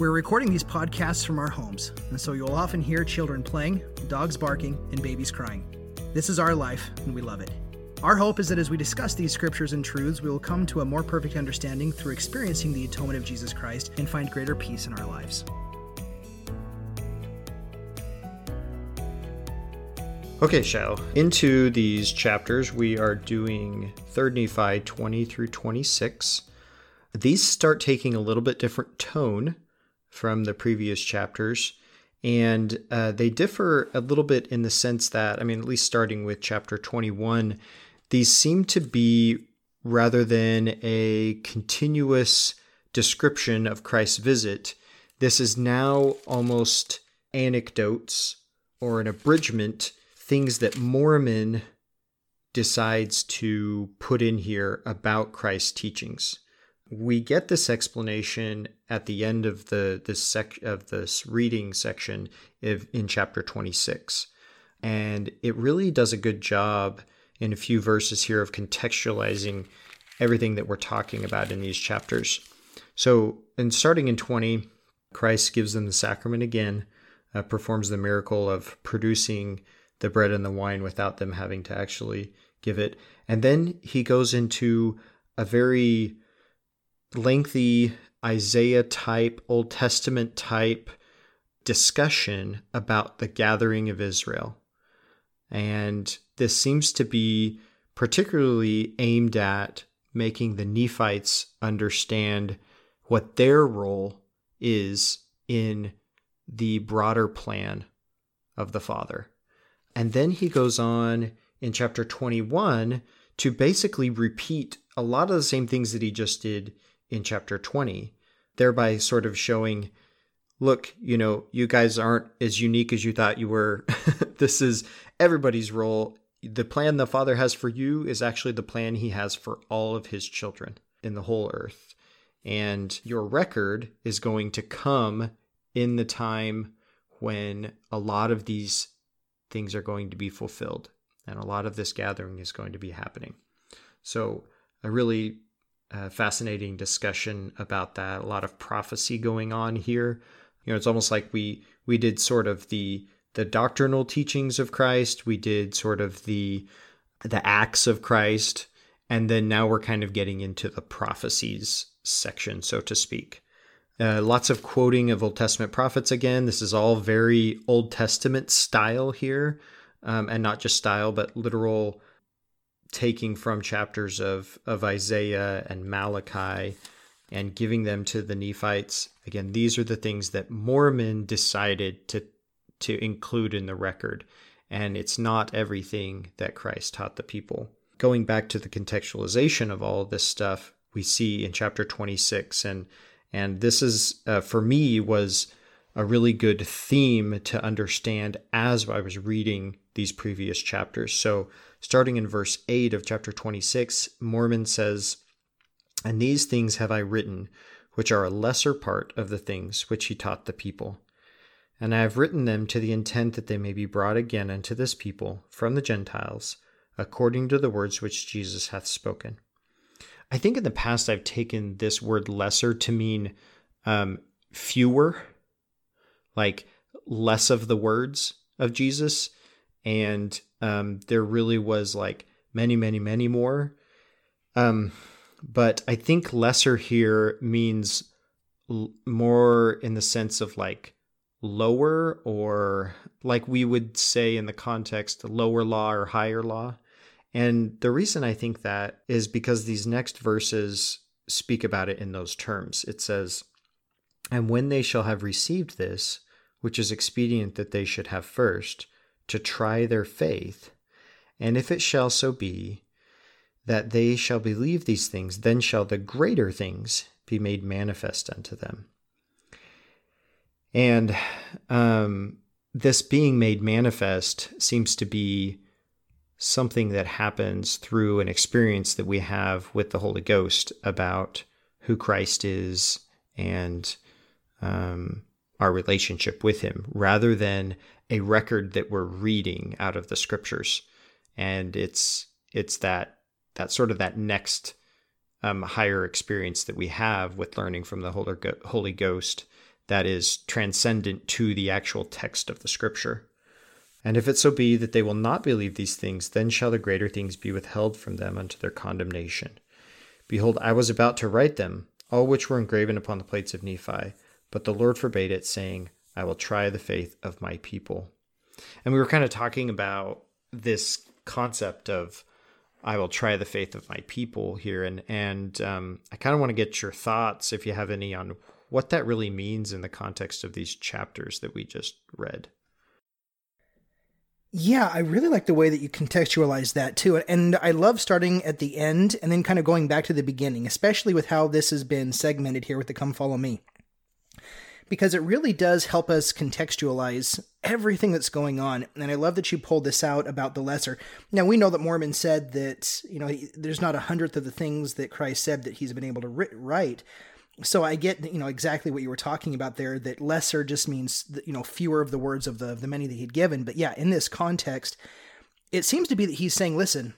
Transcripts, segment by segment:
We're recording these podcasts from our homes, and so you'll often hear children playing, dogs barking, and babies crying. This is our life, and we love it. Our hope is that as we discuss these scriptures and truths, we will come to a more perfect understanding through experiencing the atonement of Jesus Christ and find greater peace in our lives. Okay, Shao. Into these chapters, we are doing 3rd Nephi 20 through 26. These start taking a little bit different tone from the previous chapters. And uh, they differ a little bit in the sense that, I mean, at least starting with chapter 21, these seem to be rather than a continuous description of Christ's visit, this is now almost anecdotes or an abridgment, things that Mormon decides to put in here about Christ's teachings we get this explanation at the end of the this sec of this reading section if, in chapter 26 and it really does a good job in a few verses here of contextualizing everything that we're talking about in these chapters. So in starting in 20 christ gives them the sacrament again uh, performs the miracle of producing the bread and the wine without them having to actually give it. And then he goes into a very lengthy Isaiah type, Old Testament type discussion about the gathering of Israel. And this seems to be particularly aimed at making the Nephites understand what their role is in the broader plan of the Father. And then he goes on in chapter 21 to basically repeat a lot of the same things that he just did in chapter 20, thereby sort of showing look, you know, you guys aren't as unique as you thought you were. this is everybody's role. The plan the Father has for you is actually the plan he has for all of his children in the whole earth. And your record is going to come in the time when a lot of these things are going to be fulfilled and a lot of this gathering is going to be happening. So, I really uh, fascinating discussion about that. A lot of prophecy going on here. You know, it's almost like we we did sort of the the doctrinal teachings of Christ. We did sort of the the acts of Christ, and then now we're kind of getting into the prophecies section, so to speak. Uh, lots of quoting of Old Testament prophets again. This is all very Old Testament style here, um, and not just style, but literal taking from chapters of, of Isaiah and Malachi and giving them to the Nephites. Again, these are the things that Mormon decided to to include in the record. And it's not everything that Christ taught the people. Going back to the contextualization of all of this stuff, we see in chapter 26, and and this is uh, for me was a really good theme to understand as I was reading these previous chapters. So starting in verse 8 of chapter 26, Mormon says, And these things have I written, which are a lesser part of the things which he taught the people. And I have written them to the intent that they may be brought again unto this people from the Gentiles, according to the words which Jesus hath spoken. I think in the past I've taken this word lesser to mean um, fewer, like less of the words of Jesus. And um, there really was like many, many, many more. Um, but I think lesser here means l- more in the sense of like lower or like we would say in the context lower law or higher law. And the reason I think that is because these next verses speak about it in those terms. It says, And when they shall have received this, which is expedient that they should have first, to try their faith. And if it shall so be that they shall believe these things, then shall the greater things be made manifest unto them. And um, this being made manifest seems to be something that happens through an experience that we have with the Holy Ghost about who Christ is and um, our relationship with Him, rather than a record that we're reading out of the Scriptures. And it's it's that that sort of that next um, higher experience that we have with learning from the Holy Ghost that is transcendent to the actual text of the Scripture. And if it so be that they will not believe these things, then shall the greater things be withheld from them unto their condemnation. Behold, I was about to write them, all which were engraven upon the plates of Nephi, but the Lord forbade it, saying, I will try the faith of my people. And we were kind of talking about this concept of I will try the faith of my people here, and and um, I kind of want to get your thoughts, if you have any, on what that really means in the context of these chapters that we just read. Yeah, I really like the way that you contextualize that too. And I love starting at the end and then kind of going back to the beginning, especially with how this has been segmented here with the Come Follow Me. Because it really does help us contextualize everything that's going on. And I love that you pulled this out about the lesser. Now, we know that Mormon said that, you know, there's not a hundredth of the things that Christ said that he's been able to write so I get you know exactly what you were talking about there. That lesser just means you know fewer of the words of the of the many that he'd given. But yeah, in this context, it seems to be that he's saying, listen,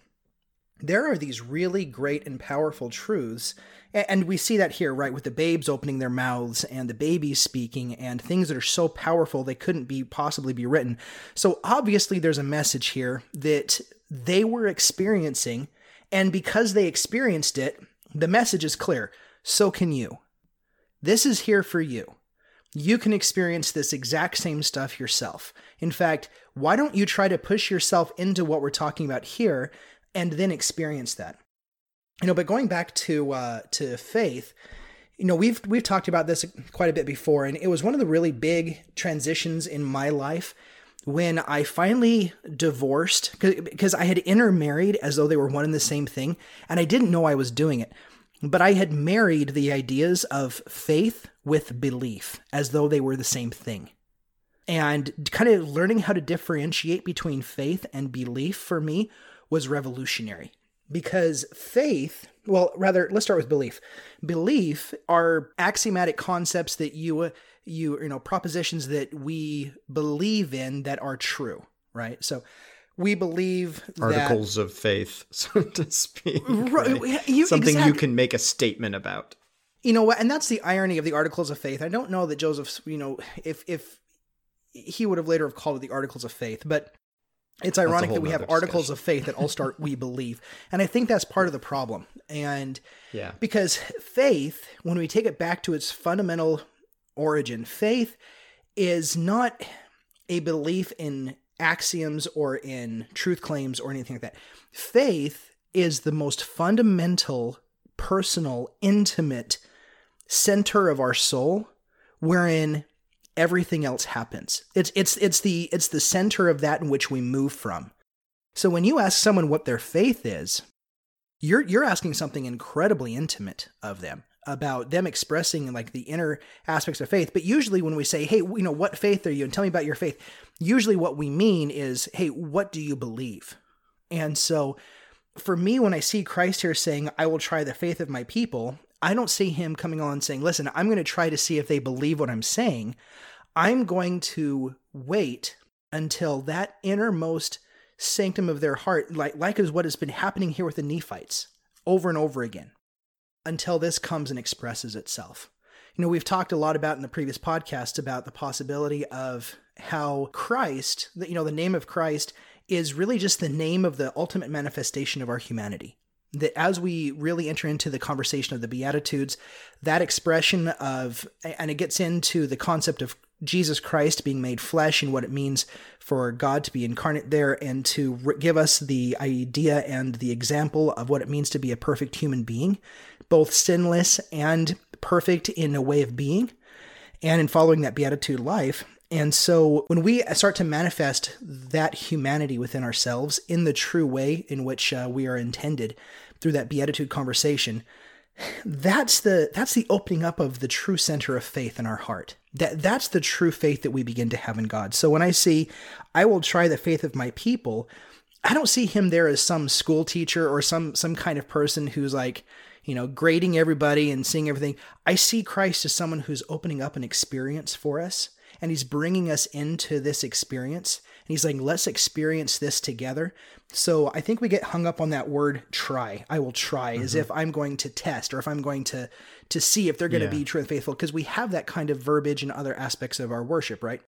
there are these really great and powerful truths, and we see that here, right, with the babes opening their mouths and the babies speaking, and things that are so powerful they couldn't be possibly be written. So obviously, there's a message here that they were experiencing, and because they experienced it, the message is clear. So can you. This is here for you. You can experience this exact same stuff yourself. In fact, why don't you try to push yourself into what we're talking about here and then experience that? You know, but going back to uh, to faith, you know, we've we've talked about this quite a bit before, and it was one of the really big transitions in my life when I finally divorced because I had intermarried as though they were one and the same thing, and I didn't know I was doing it. But I had married the ideas of faith with belief as though they were the same thing. And kind of learning how to differentiate between faith and belief for me was revolutionary because faith, well, rather, let's start with belief. Belief are axiomatic concepts that you, you, you know, propositions that we believe in that are true, right? So we believe articles that, of faith, so to speak. Right? You, Something exactly. you can make a statement about. You know what? And that's the irony of the articles of faith. I don't know that Joseph, you know, if if he would have later have called it the articles of faith, but it's ironic that we have articles of faith that all start we believe. And I think that's part of the problem. And yeah. Because faith, when we take it back to its fundamental origin, faith is not a belief in axioms or in truth claims or anything like that. Faith is the most fundamental, personal, intimate center of our soul wherein everything else happens. It's it's it's the it's the center of that in which we move from. So when you ask someone what their faith is, you're you're asking something incredibly intimate of them about them expressing like the inner aspects of faith. But usually when we say, "Hey, you know, what faith are you?" and tell me about your faith, usually what we mean is, "Hey, what do you believe?" And so for me when I see Christ here saying, "I will try the faith of my people," I don't see him coming on saying, "Listen, I'm going to try to see if they believe what I'm saying." I'm going to wait until that innermost sanctum of their heart, like like is what has been happening here with the Nephites over and over again until this comes and expresses itself. You know, we've talked a lot about in the previous podcast about the possibility of how Christ, you know, the name of Christ is really just the name of the ultimate manifestation of our humanity. That as we really enter into the conversation of the Beatitudes, that expression of, and it gets into the concept of Jesus Christ being made flesh and what it means for God to be incarnate there and to give us the idea and the example of what it means to be a perfect human being, both sinless and perfect in a way of being and in following that beatitude life. And so when we start to manifest that humanity within ourselves in the true way in which uh, we are intended through that beatitude conversation, that's the that's the opening up of the true center of faith in our heart That that's the true faith that we begin to have in God. So when I see I will try the faith of my people, I don't see him there as some school teacher or some some kind of person who's like, you know, grading everybody and seeing everything. I see Christ as someone who's opening up an experience for us and he's bringing us into this experience. And he's like, let's experience this together. So I think we get hung up on that word try. I will try mm-hmm. as if I'm going to test or if I'm going to to see if they're going yeah. to be true and faithful because we have that kind of verbiage in other aspects of our worship, right?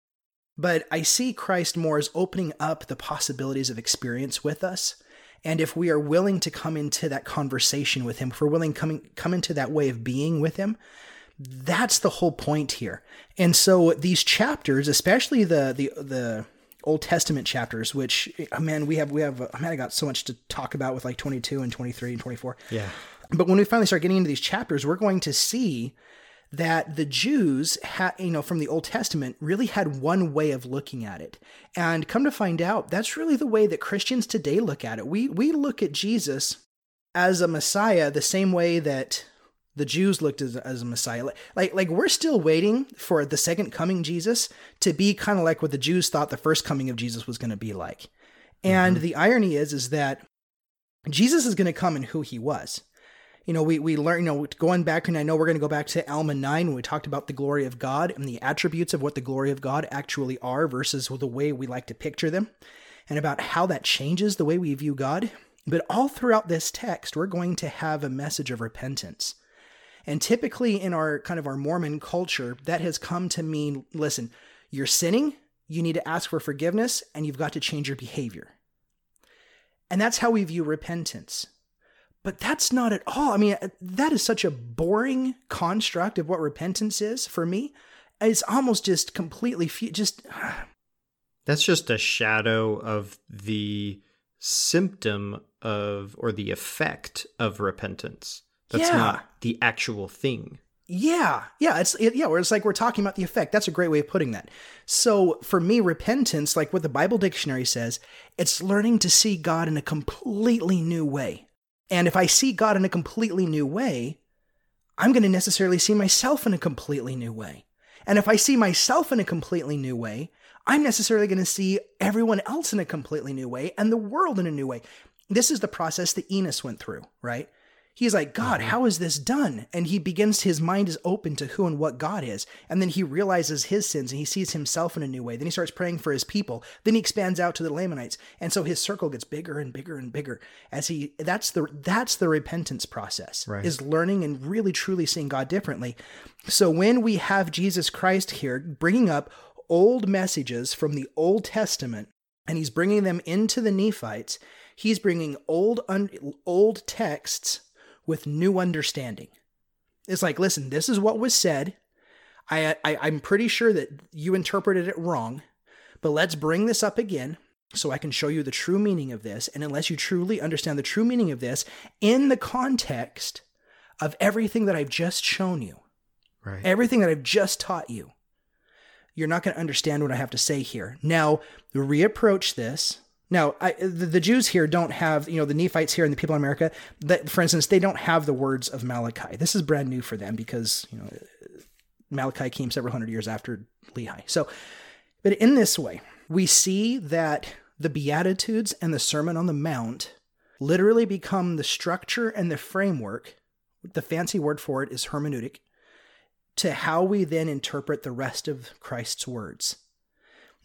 But I see Christ more as opening up the possibilities of experience with us. And if we are willing to come into that conversation with him, if we're willing to come, come into that way of being with him, that's the whole point here. And so these chapters, especially the the the Old Testament chapters, which oh man, we have we have I mean I got so much to talk about with like 22 and 23 and 24. Yeah. But when we finally start getting into these chapters, we're going to see that the Jews had, you know, from the Old Testament really had one way of looking at it. And come to find out, that's really the way that Christians today look at it. We we look at Jesus as a Messiah the same way that the Jews looked as, as a Messiah. Like, like we're still waiting for the second coming Jesus to be kind of like what the Jews thought the first coming of Jesus was going to be like. And mm-hmm. the irony is, is that Jesus is going to come in who he was you know, we, we learn, you know, going back, and I know we're going to go back to Alma 9 when we talked about the glory of God and the attributes of what the glory of God actually are versus the way we like to picture them, and about how that changes the way we view God. But all throughout this text, we're going to have a message of repentance. And typically in our kind of our Mormon culture, that has come to mean listen, you're sinning, you need to ask for forgiveness, and you've got to change your behavior. And that's how we view repentance. But that's not at all. I mean, uh, that is such a boring construct of what repentance is for me. It's almost just completely just. That's just a shadow of the symptom of or the effect of repentance. That's yeah. not the actual thing. Yeah, yeah, it's it, yeah. Where it's like we're talking about the effect. That's a great way of putting that. So for me, repentance, like what the Bible dictionary says, it's learning to see God in a completely new way. And if I see God in a completely new way, I'm going to necessarily see myself in a completely new way. And if I see myself in a completely new way, I'm necessarily going to see everyone else in a completely new way and the world in a new way. This is the process that Enos went through, right? He's like, God, mm-hmm. how is this done? And he begins, his mind is open to who and what God is. And then he realizes his sins and he sees himself in a new way. Then he starts praying for his people. Then he expands out to the Lamanites. And so his circle gets bigger and bigger and bigger as he, that's the, that's the repentance process right. is learning and really truly seeing God differently. So when we have Jesus Christ here bringing up old messages from the Old Testament and he's bringing them into the Nephites, he's bringing old, un, old texts with new understanding. It's like, listen, this is what was said. I, I I'm pretty sure that you interpreted it wrong, but let's bring this up again so I can show you the true meaning of this. And unless you truly understand the true meaning of this in the context of everything that I've just shown you, right. everything that I've just taught you, you're not going to understand what I have to say here. Now, reapproach this now, I, the, the, Jews here don't have, you know, the Nephites here and the people in America, that, for instance, they don't have the words of Malachi. This is brand new for them because, you know, Malachi came several hundred years after Lehi. So, but in this way, we see that the Beatitudes and the Sermon on the Mount literally become the structure and the framework. The fancy word for it is hermeneutic to how we then interpret the rest of Christ's words.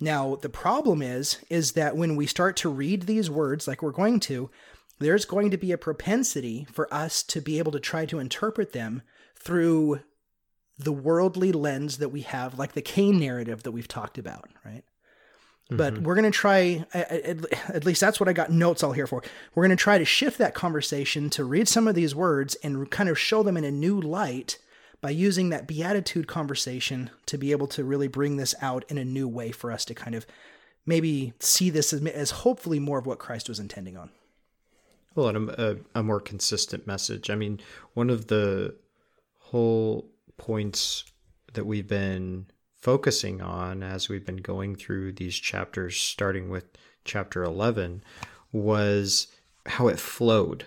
Now, the problem is is that when we start to read these words like we're going to, there's going to be a propensity for us to be able to try to interpret them through the worldly lens that we have, like the Cain narrative that we've talked about, right? Mm-hmm. But we're going to try, at least that's what I got notes all here for. We're going to try to shift that conversation to read some of these words and kind of show them in a new light by using that beatitude conversation to be able to really bring this out in a new way for us to kind of maybe see this as, as hopefully more of what Christ was intending on. Well, and a, a more consistent message. I mean, one of the whole points that we've been focusing on as we've been going through these chapters, starting with chapter 11, was how it flowed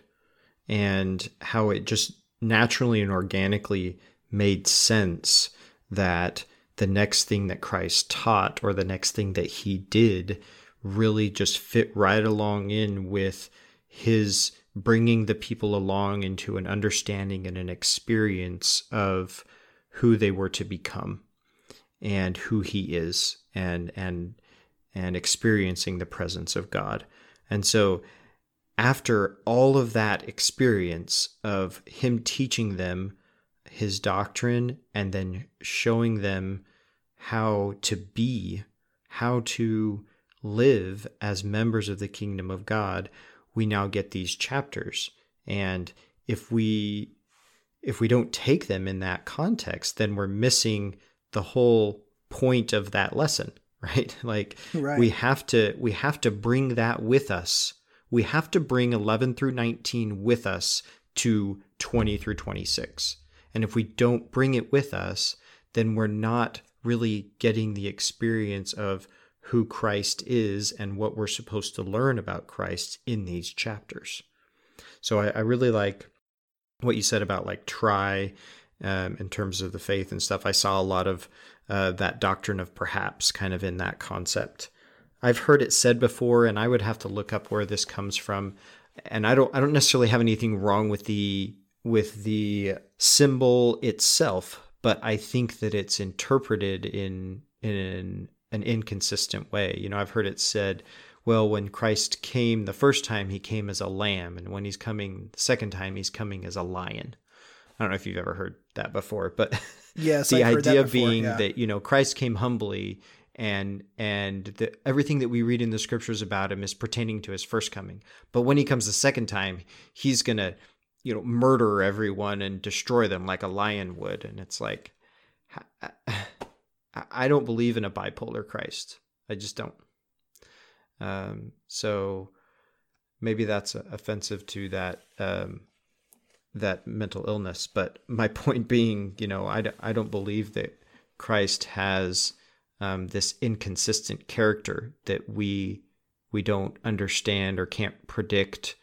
and how it just naturally and organically made sense that the next thing that Christ taught or the next thing that he did really just fit right along in with his bringing the people along into an understanding and an experience of who they were to become and who he is and and and experiencing the presence of God. And so after all of that experience of him teaching them his doctrine and then showing them how to be, how to live as members of the kingdom of God, we now get these chapters. And if we if we don't take them in that context, then we're missing the whole point of that lesson, right? Like right. we have to we have to bring that with us. We have to bring 11 through 19 with us to 20 through 26. And if we don't bring it with us, then we're not really getting the experience of who Christ is and what we're supposed to learn about Christ in these chapters. So I, I really like what you said about like try um, in terms of the faith and stuff. I saw a lot of uh, that doctrine of perhaps kind of in that concept. I've heard it said before, and I would have to look up where this comes from. And I don't I don't necessarily have anything wrong with the with the symbol itself, but I think that it's interpreted in in an inconsistent way. You know, I've heard it said, well, when Christ came the first time, he came as a lamb, and when he's coming the second time, he's coming as a lion. I don't know if you've ever heard that before, but yes, the I've idea before, being yeah. that you know Christ came humbly, and and the, everything that we read in the scriptures about him is pertaining to his first coming. But when he comes the second time, he's gonna you know murder everyone and destroy them like a lion would. And it's like i don't believe in a bipolar christ. I just don't. Um, so maybe that's offensive to that um, that mental illness. But my point being you know i, I don't believe that christ has um, this inconsistent character that we we don't understand or can't predict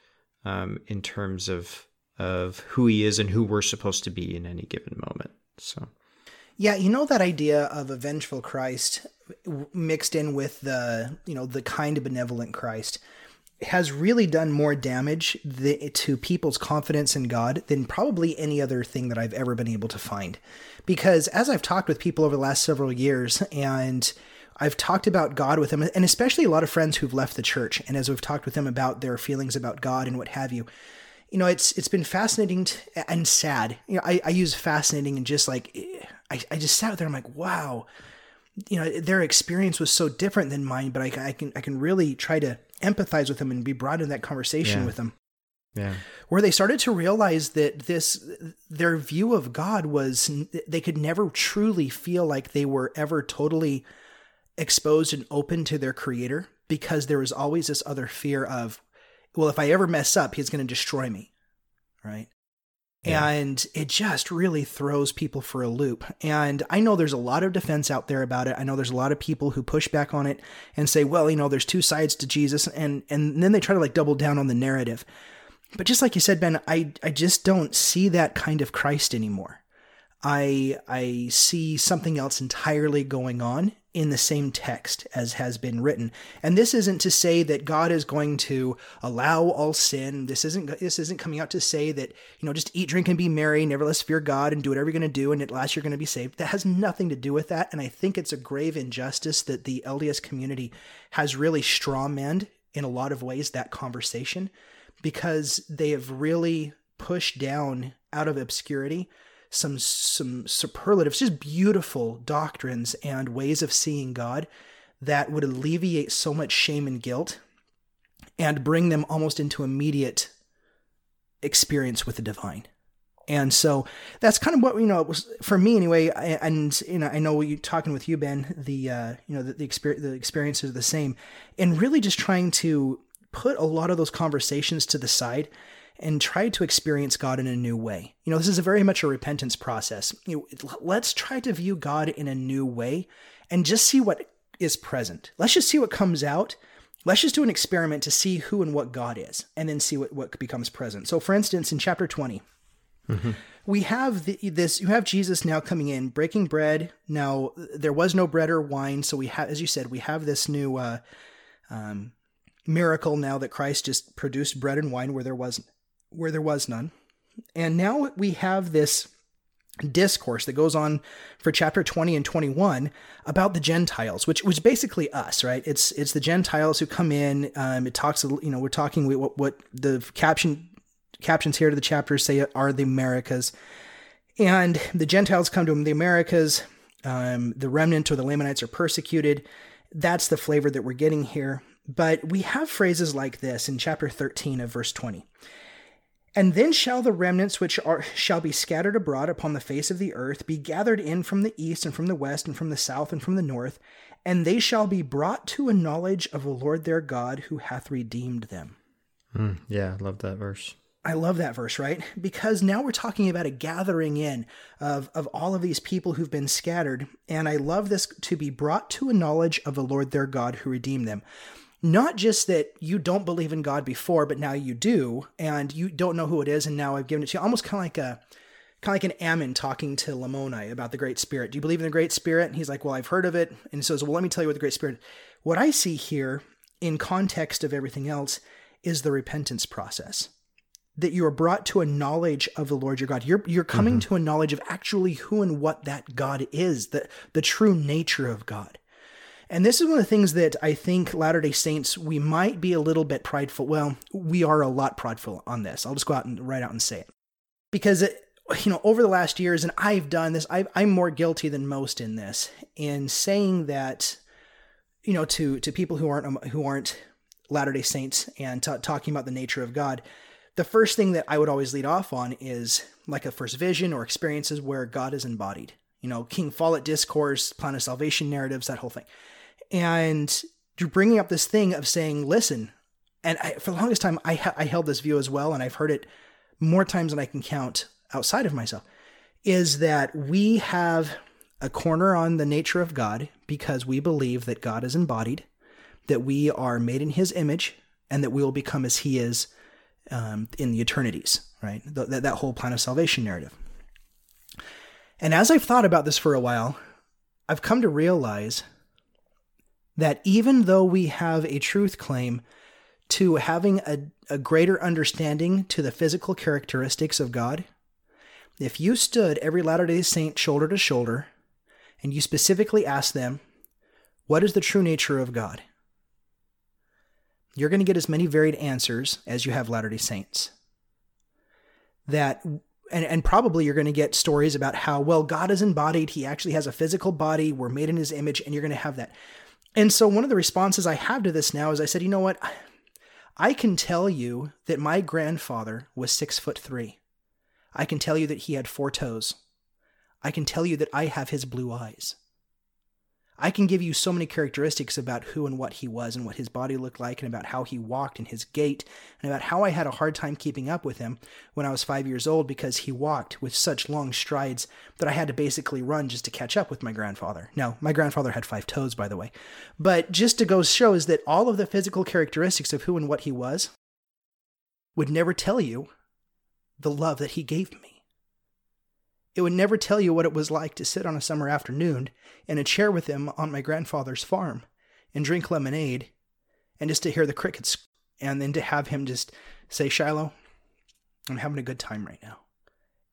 um, in terms of of who he is and who we're supposed to be in any given moment. So, yeah, you know that idea of a vengeful Christ mixed in with the you know the kind of benevolent Christ has really done more damage to people's confidence in God than probably any other thing that I've ever been able to find. Because as I've talked with people over the last several years and I've talked about God with them, and especially a lot of friends who've left the church, and as we've talked with them about their feelings about God and what have you, you know, it's it's been fascinating to, and sad. You know, I, I use fascinating and just like I, I just sat there. I'm like, wow, you know, their experience was so different than mine, but I, I can I can really try to empathize with them and be brought in that conversation yeah. with them. Yeah. Where they started to realize that this their view of God was they could never truly feel like they were ever totally exposed and open to their creator because there was always this other fear of well, if I ever mess up, he's going to destroy me. Right. Yeah. And it just really throws people for a loop. And I know there's a lot of defense out there about it. I know there's a lot of people who push back on it and say, well, you know, there's two sides to Jesus. And, and then they try to like double down on the narrative. But just like you said, Ben, I, I just don't see that kind of Christ anymore. I I see something else entirely going on in the same text as has been written. And this isn't to say that God is going to allow all sin. This isn't this isn't coming out to say that, you know, just eat, drink and be merry, never less fear God and do whatever you're going to do and at last you're going to be saved. That has nothing to do with that, and I think it's a grave injustice that the LDS community has really strawmanned in a lot of ways that conversation because they have really pushed down out of obscurity some some superlatives, just beautiful doctrines and ways of seeing God that would alleviate so much shame and guilt and bring them almost into immediate experience with the divine. And so that's kind of what you know was for me anyway. And you know, I know you talking with you, Ben. The uh, you know the the, exper- the experiences are the same, and really just trying to put a lot of those conversations to the side and try to experience God in a new way. You know, this is a very much a repentance process. You know, let's try to view God in a new way and just see what is present. Let's just see what comes out. Let's just do an experiment to see who and what God is, and then see what, what becomes present. So, for instance, in chapter 20, mm-hmm. we have the, this you have jesus now coming in breaking bread now there was no bread or wine so we have as you said we have this new uh, um, miracle now that christ just produced bread and wine where there was where there was none and now we have this discourse that goes on for chapter 20 and 21 about the gentiles which was basically us right it's it's the gentiles who come in um, it talks you know we're talking what what the caption captions here to the chapters say are the Americas. And the Gentiles come to them, the Americas. Um, the remnant or the Lamanites are persecuted. That's the flavor that we're getting here. But we have phrases like this in chapter 13 of verse 20. And then shall the remnants which are shall be scattered abroad upon the face of the earth be gathered in from the east and from the west and from the south and from the north, and they shall be brought to a knowledge of the Lord their God who hath redeemed them. Mm, yeah, I love that verse. I love that verse, right? Because now we're talking about a gathering in of, of all of these people who've been scattered. And I love this to be brought to a knowledge of the Lord their God who redeemed them. Not just that you don't believe in God before, but now you do, and you don't know who it is, and now I've given it to you. Almost kind of like a kind of like an Ammon talking to Lamoni about the Great Spirit. Do you believe in the Great Spirit? And he's like, Well, I've heard of it. And he says, Well, let me tell you what the Great Spirit. What I see here in context of everything else is the repentance process that you are brought to a knowledge of the Lord your God. You're you're coming mm-hmm. to a knowledge of actually who and what that God is, the the true nature of God. And this is one of the things that I think Latter day Saints, we might be a little bit prideful. Well, we are a lot prideful on this. I'll just go out and right out and say it. Because, it, you know, over the last years, and I've done this, I, I'm more guilty than most in this, in saying that, you know, to, to people who aren't, um, who aren't Latter day Saints and t- talking about the nature of God, the first thing that I would always lead off on is like a first vision or experiences where God is embodied. You know, King Follett discourse, plan of salvation narratives, that whole thing. And you're bringing up this thing of saying, listen, and I, for the longest time, I, ha- I held this view as well, and I've heard it more times than I can count outside of myself, is that we have a corner on the nature of God because we believe that God is embodied, that we are made in his image, and that we will become as he is um, in the eternities, right? Th- that, that whole plan of salvation narrative. And as I've thought about this for a while, I've come to realize that even though we have a truth claim to having a, a greater understanding to the physical characteristics of God, if you stood every Latter day Saint shoulder to shoulder and you specifically asked them, What is the true nature of God? you're going to get as many varied answers as you have Latter day Saints. That and, and probably you're going to get stories about how well God is embodied he actually has a physical body we're made in his image and you're going to have that and so one of the responses i have to this now is i said you know what? I can tell you that my grandfather was six foot three. I can tell you that he had four toes. I can tell you that i have his blue eyes I can give you so many characteristics about who and what he was and what his body looked like and about how he walked and his gait and about how I had a hard time keeping up with him when I was five years old because he walked with such long strides that I had to basically run just to catch up with my grandfather. Now, my grandfather had five toes, by the way. But just to go shows that all of the physical characteristics of who and what he was would never tell you the love that he gave me. It would never tell you what it was like to sit on a summer afternoon in a chair with him on my grandfather's farm and drink lemonade and just to hear the crickets and then to have him just say, Shiloh, I'm having a good time right now.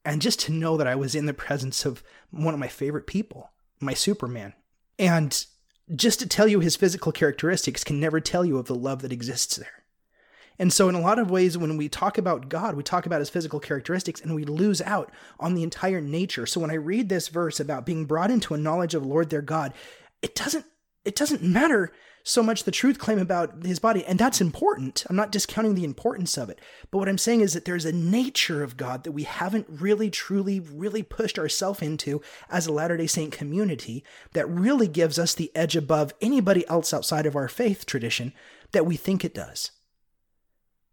And just to know that I was in the presence of one of my favorite people, my Superman. And just to tell you his physical characteristics can never tell you of the love that exists there. And so, in a lot of ways, when we talk about God, we talk about his physical characteristics and we lose out on the entire nature. So, when I read this verse about being brought into a knowledge of Lord their God, it doesn't it doesn't matter so much the truth claim about his body. And that's important. I'm not discounting the importance of it. But what i'm saying is that there's a nature of god that we haven't really truly really pushed ourselves into as a latter day saint community that really gives us the edge above anybody else outside of our faith tradition that we think it does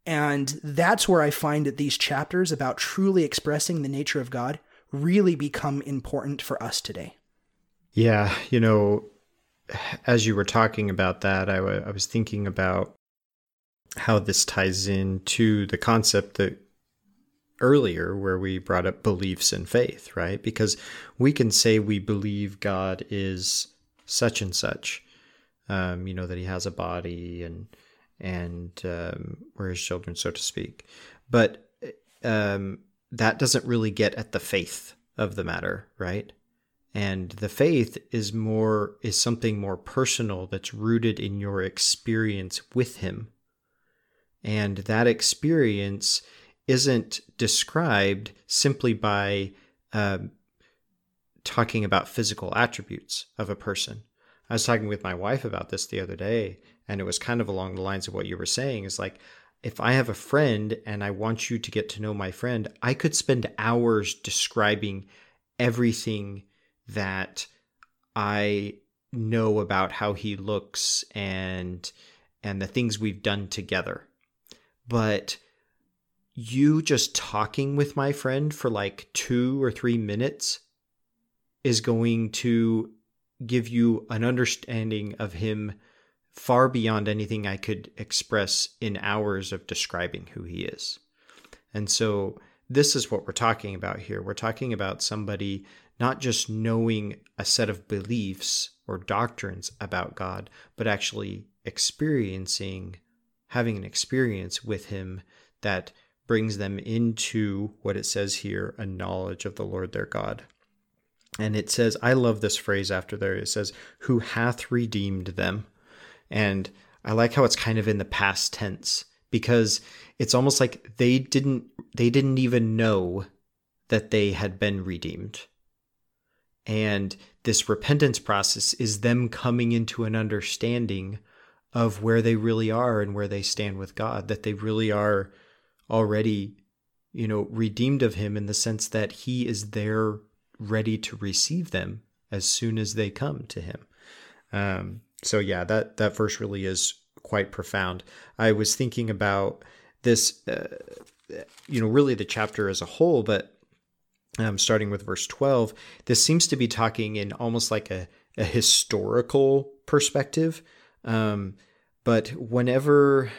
and that's where I find that these chapters about truly expressing the nature of God really become important for us today. Yeah, you know, as you were talking about that, I, w- I was thinking about how this ties in to the concept that earlier where we brought up beliefs and faith, right? Because we can say we believe God is such and such, um, you know, that he has a body and and um, we're his children, so to speak. But um, that doesn't really get at the faith of the matter, right? And the faith is more is something more personal that's rooted in your experience with him. And that experience isn't described simply by uh, talking about physical attributes of a person. I was talking with my wife about this the other day, and it was kind of along the lines of what you were saying is like, if I have a friend and I want you to get to know my friend, I could spend hours describing everything that I know about how he looks and and the things we've done together. But you just talking with my friend for like 2 or 3 minutes is going to give you an understanding of him far beyond anything I could express in hours of describing who he is. And so this is what we're talking about here. We're talking about somebody not just knowing a set of beliefs or doctrines about God, but actually experiencing, having an experience with Him that brings them into what it says here a knowledge of the Lord their God. And it says, I love this phrase after there. It says, Who hath redeemed them. And I like how it's kind of in the past tense because it's almost like they didn't they didn't even know that they had been redeemed. And this repentance process is them coming into an understanding of where they really are and where they stand with God, that they really are already, you know, redeemed of Him in the sense that He is there ready to receive them as soon as they come to Him. Um, so yeah, that that verse really is quite profound. I was thinking about this, uh, you know, really the chapter as a whole, but um, starting with verse 12, this seems to be talking in almost like a, a historical perspective. Um, but whenever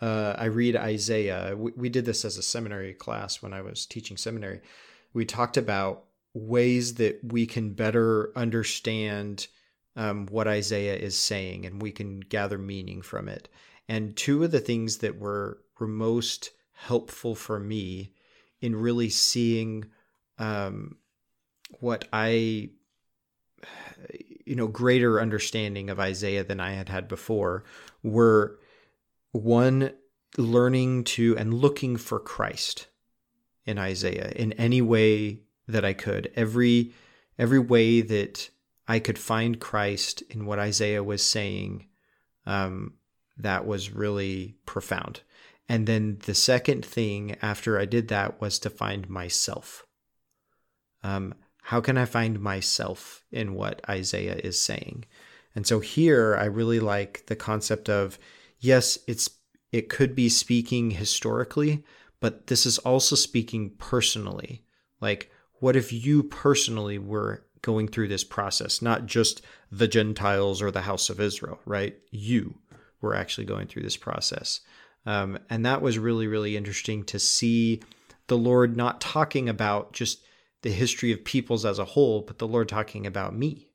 uh, I read Isaiah, we, we did this as a seminary class when I was teaching seminary. We talked about ways that we can better understand um, what Isaiah is saying and we can gather meaning from it. And two of the things that were, were most helpful for me in really seeing um, what I, you know, greater understanding of Isaiah than I had had before were one, learning to and looking for Christ in Isaiah in any way that I could. Every every way that I could find Christ in what Isaiah was saying, um, that was really profound. And then the second thing after I did that was to find myself. Um, how can I find myself in what Isaiah is saying? And so here I really like the concept of yes, it's it could be speaking historically, but this is also speaking personally. Like, what if you personally were going through this process, not just the Gentiles or the house of Israel, right? You were actually going through this process. Um, and that was really, really interesting to see the Lord not talking about just the history of peoples as a whole, but the Lord talking about me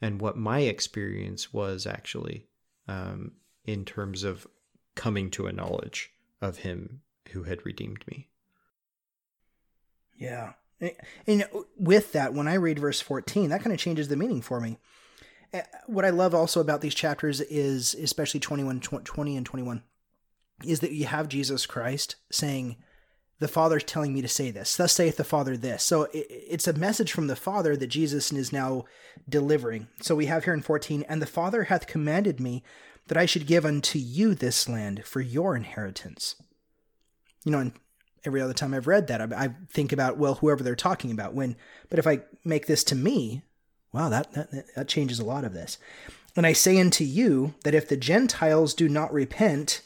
and what my experience was actually um, in terms of coming to a knowledge of Him who had redeemed me. Yeah. And with that, when I read verse 14, that kind of changes the meaning for me. Eh, what I love also about these chapters is, especially 21, 20 and 21, is that you have Jesus Christ saying, the Father's telling me to say this. Thus saith the Father this. So it's a message from the Father that Jesus is now delivering. So we have here in 14, and the Father hath commanded me that I should give unto you this land for your inheritance. You know, and every other time I've read that, I, I think about, well, whoever they're talking about when, but if I make this to me, wow, that, that, that changes a lot of this. And I say unto you that if the Gentiles do not repent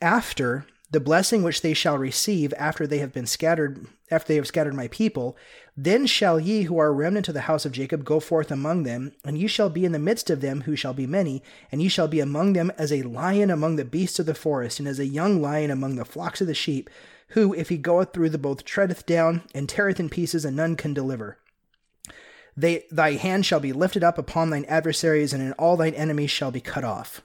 after the blessing which they shall receive after they have been scattered, after they have scattered my people, then shall ye who are remnant of the house of Jacob go forth among them, and ye shall be in the midst of them who shall be many, and ye shall be among them as a lion among the beasts of the forest, and as a young lion among the flocks of the sheep, who, if he goeth through the both, treadeth down and teareth in pieces, and none can deliver. They, thy hand shall be lifted up upon thine adversaries, and in all thine enemies shall be cut off.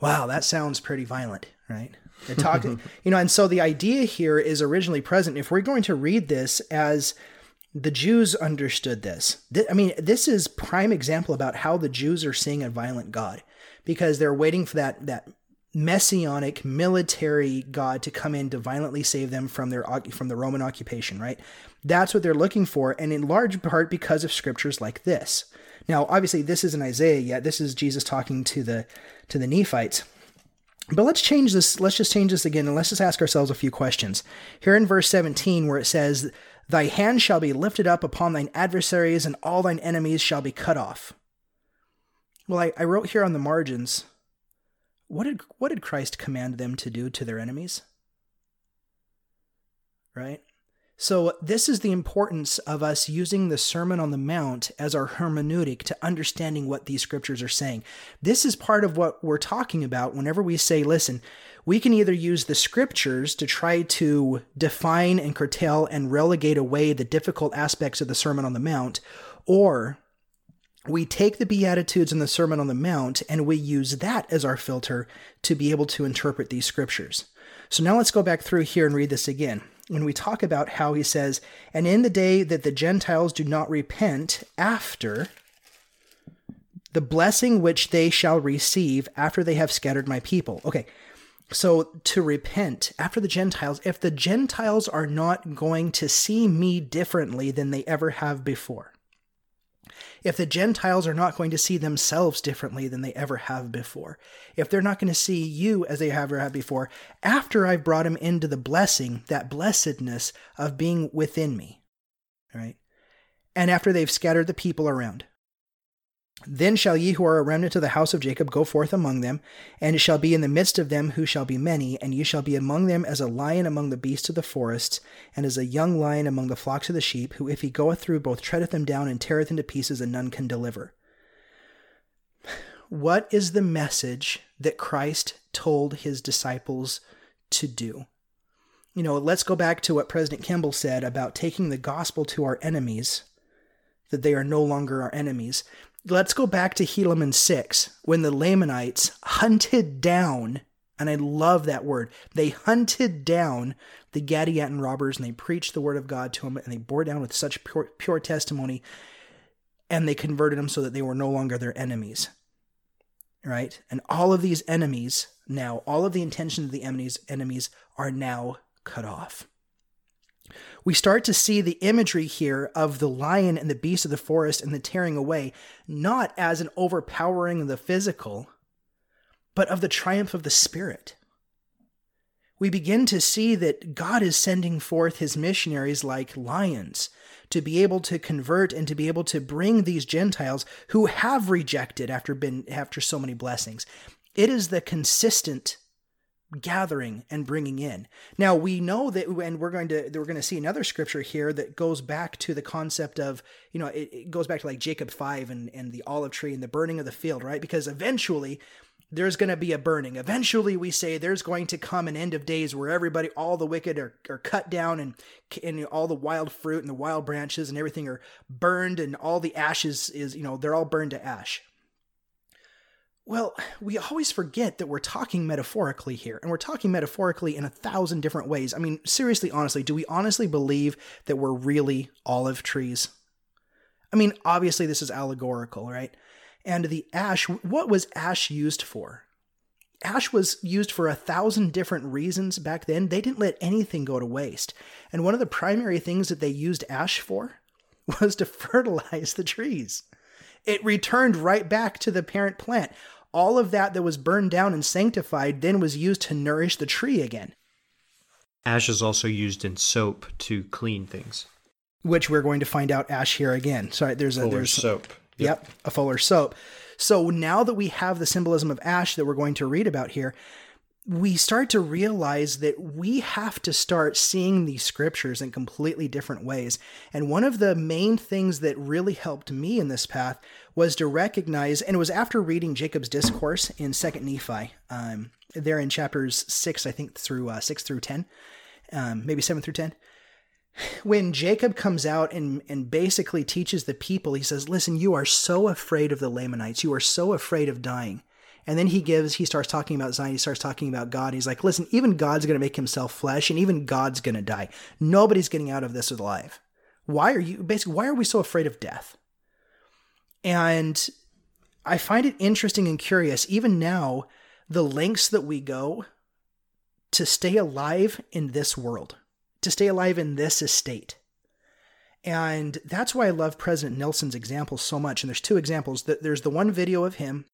Wow, that sounds pretty violent, right? They're talking, you know, and so the idea here is originally present. If we're going to read this as the Jews understood this, th- I mean, this is prime example about how the Jews are seeing a violent God because they're waiting for that that messianic military God to come in to violently save them from their from the Roman occupation, right? That's what they're looking for, and in large part because of scriptures like this. Now, obviously, this isn't Isaiah yet. This is Jesus talking to the to the Nephites. But let's change this. Let's just change this again, and let's just ask ourselves a few questions. Here in verse 17, where it says, "Thy hand shall be lifted up upon thine adversaries, and all thine enemies shall be cut off." Well, I, I wrote here on the margins. What did what did Christ command them to do to their enemies? Right? So, this is the importance of us using the Sermon on the Mount as our hermeneutic to understanding what these scriptures are saying. This is part of what we're talking about whenever we say, listen, we can either use the scriptures to try to define and curtail and relegate away the difficult aspects of the Sermon on the Mount, or we take the Beatitudes and the Sermon on the Mount and we use that as our filter to be able to interpret these scriptures. So now let's go back through here and read this again when we talk about how he says, and in the day that the Gentiles do not repent after the blessing which they shall receive after they have scattered my people. Okay, so to repent after the Gentiles, if the Gentiles are not going to see me differently than they ever have before, if the Gentiles are not going to see themselves differently than they ever have before, if they're not going to see you as they ever have before, after I've brought them into the blessing, that blessedness of being within me, right? And after they've scattered the people around, then shall ye who are a remnant of the house of Jacob go forth among them, and it shall be in the midst of them who shall be many, and ye shall be among them as a lion among the beasts of the forests, and as a young lion among the flocks of the sheep, who if he goeth through both treadeth them down and teareth into pieces, and none can deliver. What is the message that Christ told his disciples to do? You know, let's go back to what President Kimball said about taking the gospel to our enemies, that they are no longer our enemies let's go back to Helaman 6 when the Lamanites hunted down, and I love that word, they hunted down the Gadianton robbers and they preached the word of God to them and they bore down with such pure, pure testimony and they converted them so that they were no longer their enemies. Right? And all of these enemies now, all of the intentions of the enemies, enemies are now cut off we start to see the imagery here of the lion and the beast of the forest and the tearing away, not as an overpowering of the physical, but of the triumph of the spirit. We begin to see that God is sending forth his missionaries like lions to be able to convert and to be able to bring these Gentiles who have rejected after been after so many blessings. It is the consistent gathering and bringing in. Now we know that, and we're going to we're going to see another scripture here that goes back to the concept of you know it, it, goes back to like Jacob five and and the olive tree and the burning of the field, right? Because eventually there's going to be a burning. Eventually, we say there's going to come an end of days where everybody, all the wicked, are, are cut down, and and all the wild fruit and the wild branches and everything are burned, and all the ashes is you know they're all burned to ash. Well, we always forget that we're talking metaphorically here, and we're talking metaphorically in a thousand different ways. I mean, seriously, honestly, do we honestly believe that we're really olive trees? I mean, obviously, this is allegorical, right? And the ash, what was ash used for? Ash was used for a thousand different reasons back then. They didn't let anything go to waste. And one of the primary things that they used ash for was to fertilize the trees. It returned right back to the parent plant all of that that was burned down and sanctified then was used to nourish the tree again. Ash is also used in soap to clean things. Which we're going to find out ash here again. So there's a there's soap. Yep. yep, a fuller soap. So now that we have the symbolism of ash that we're going to read about here, we start to realize that we have to start seeing these scriptures in completely different ways. And one of the main things that really helped me in this path was to recognize, and it was after reading Jacob's discourse in Second Nephi, um, there in chapters six, I think, through uh, six through ten, um, maybe seven through ten. When Jacob comes out and, and basically teaches the people, he says, Listen, you are so afraid of the Lamanites. You are so afraid of dying and then he gives, he starts talking about Zion, he starts talking about God. He's like, listen, even God's going to make himself flesh, and even God's going to die. Nobody's getting out of this alive. Why are you, basically, why are we so afraid of death? And I find it interesting and curious, even now, the lengths that we go to stay alive in this world, to stay alive in this estate. And that's why I love President Nelson's example so much. And there's two examples. There's the one video of him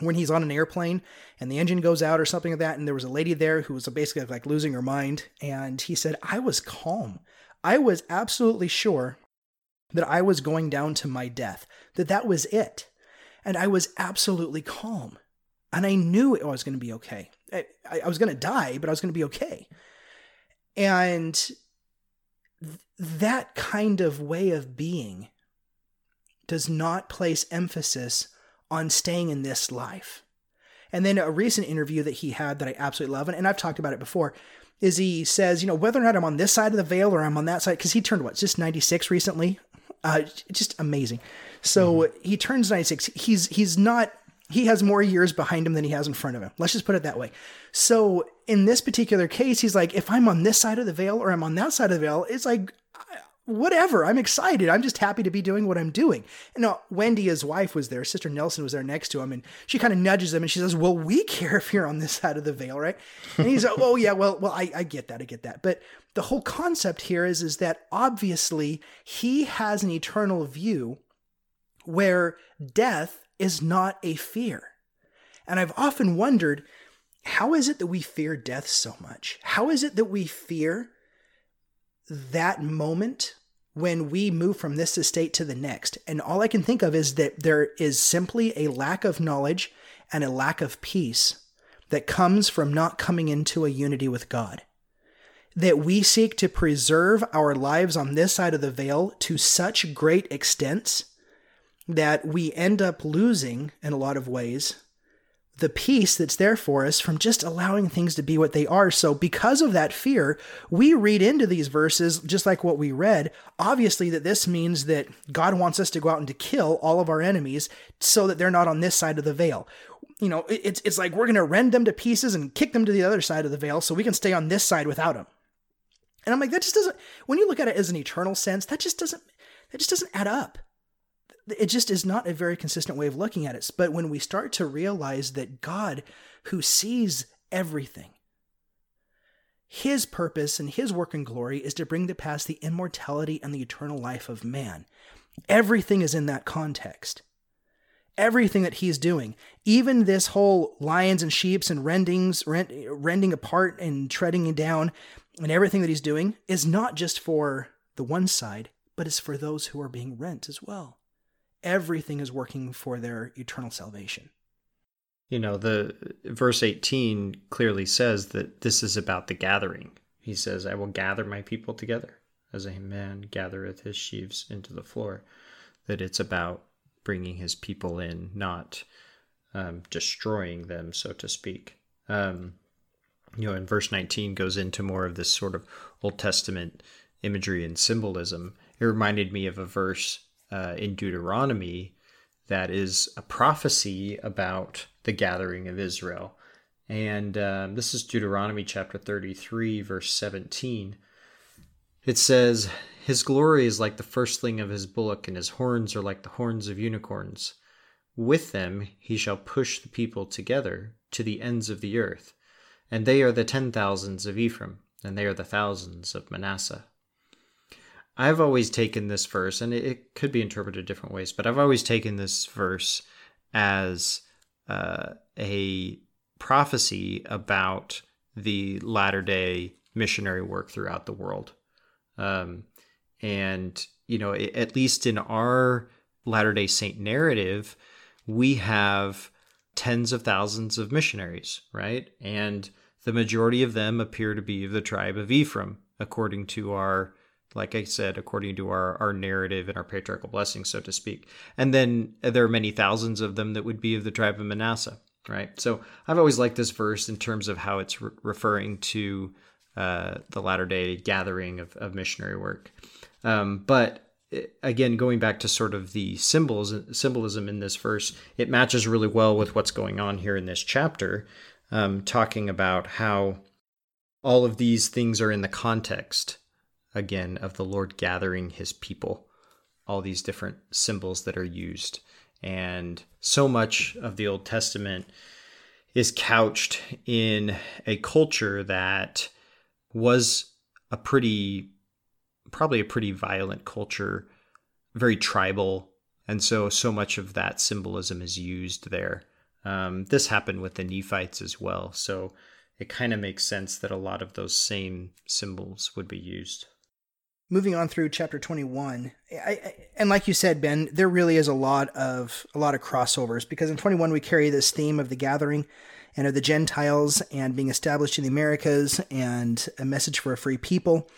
when he's on an airplane and the engine goes out or something like that and there was a lady there who was basically like losing her mind and he said i was calm. I was absolutely sure that i was going down to my death that that was it and i was absolutely calm and i knew it was going to be okay. I, I was going to die but i was going to be okay. And th- that kind of way of being does not place emphasis on staying in this life. And then a recent interview that he had that I absolutely love, and, and I've talked about it before, is he says, you know, whether or not I'm on this side of the veil or I'm on that side, because he turned what, just 96 recently? Uh, just amazing. So mm-hmm. he turns 96. He's he's not he has more years behind him than he has in front of him. Let's just put it that way. So in this particular case, he's like, if I'm on this side of the veil or I'm on that side of the veil, it's like whatever. I'm excited. I'm just happy to be doing what I'm doing. And uh, now Wendy, his wife, was there. Sister Nelson was there next to him, and she kind of nudges him and she says, "Well, we care if you're on this side of the veil, right?" And he's, like, "Oh yeah, well, well, I, I get that, I get that." But the whole concept here is is that obviously he has an eternal view where death is not a fear. And I've often wondered, how is it that we fear death so much? How is it that we fear that moment when we move from this estate to the next. And all I can think of is that there is simply a lack of knowledge and a lack of peace that comes from not coming into a unity with God. That we seek to preserve our lives on this side of the veil to such great extents that we end up losing, in a lot of ways, the peace that's there for us from just allowing things to be what they are. So, because of that fear, we read into these verses, just like what we read, obviously, that this means that God wants us to go out and to kill all of our enemies so that they're not on this side of the veil. You know, it's, it's like we're going to rend them to pieces and kick them to the other side of the veil so we can stay on this side without them. And I'm like, that just doesn't, when you look at it as an eternal sense, that just doesn't, that just doesn't add up it just is not a very consistent way of looking at it. But when we start to realize that God, who sees everything, his purpose and his work and glory is to bring to pass the immortality and the eternal life of man. Everything is in that context. Everything that he's doing, even this whole lions and sheeps and rendings, rend, rending apart and treading down, and everything that he's doing is not just for the one side, but it's for those who are being rent as well everything is working for their eternal salvation. You know, the verse 18 clearly says that this is about the gathering. He says, I will gather my people together as a man gathereth his sheaves into the floor. That it's about bringing his people in, not um, destroying them, so to speak. Um, you know, and verse 19 goes into more of this sort of Old Testament imagery and symbolism. It reminded me of a verse uh, in Deuteronomy that is a prophecy about the gathering of Israel. And um, this is Deuteronomy chapter 33, verse 17. It says, His glory is like the firstling of his bullock, and his horns are like the horns of unicorns. With them he shall push the people together to the ends of the earth. And they are the ten thousands of Ephraim, and they are the thousands of Manasseh. I've always taken this verse, and it, could be interpreted different ways, but I've always taken this verse as uh, a prophecy about the latter day missionary work throughout the world. Um, and, you know, at least in our Latter day Saint narrative, we have tens of thousands of missionaries, right? And the majority of them appear to be of the tribe of Ephraim, according to our, like I said, according to our, our narrative and our patriarchal blessing, so to speak. And then there are many thousands of them that would be of the tribe of Manasseh, right? So I've always liked this verse in terms of how it's re- referring to uh, the latter day gathering of, of missionary work. Um, but again, going back to sort of the symbols symbolism in this verse, it matches really well with what's going on here in this chapter, um, talking about how all of these things are in the context again of the Lord gathering His people. All these different symbols that are used, and so much of the Old Testament is couched in a culture that was a pretty probably a pretty violent culture, very tribal, and so so much of that symbolism is used there. Um, this happened with the Nephites as well, so it kind of makes sense that a lot of those same symbols would be used. Moving on through chapter 21, I, I, and like you said, Ben, there really is a lot of a lot of crossovers because in 21 we carry this theme of the gathering and of the Gentiles and being established in the Americas and a message for a free people.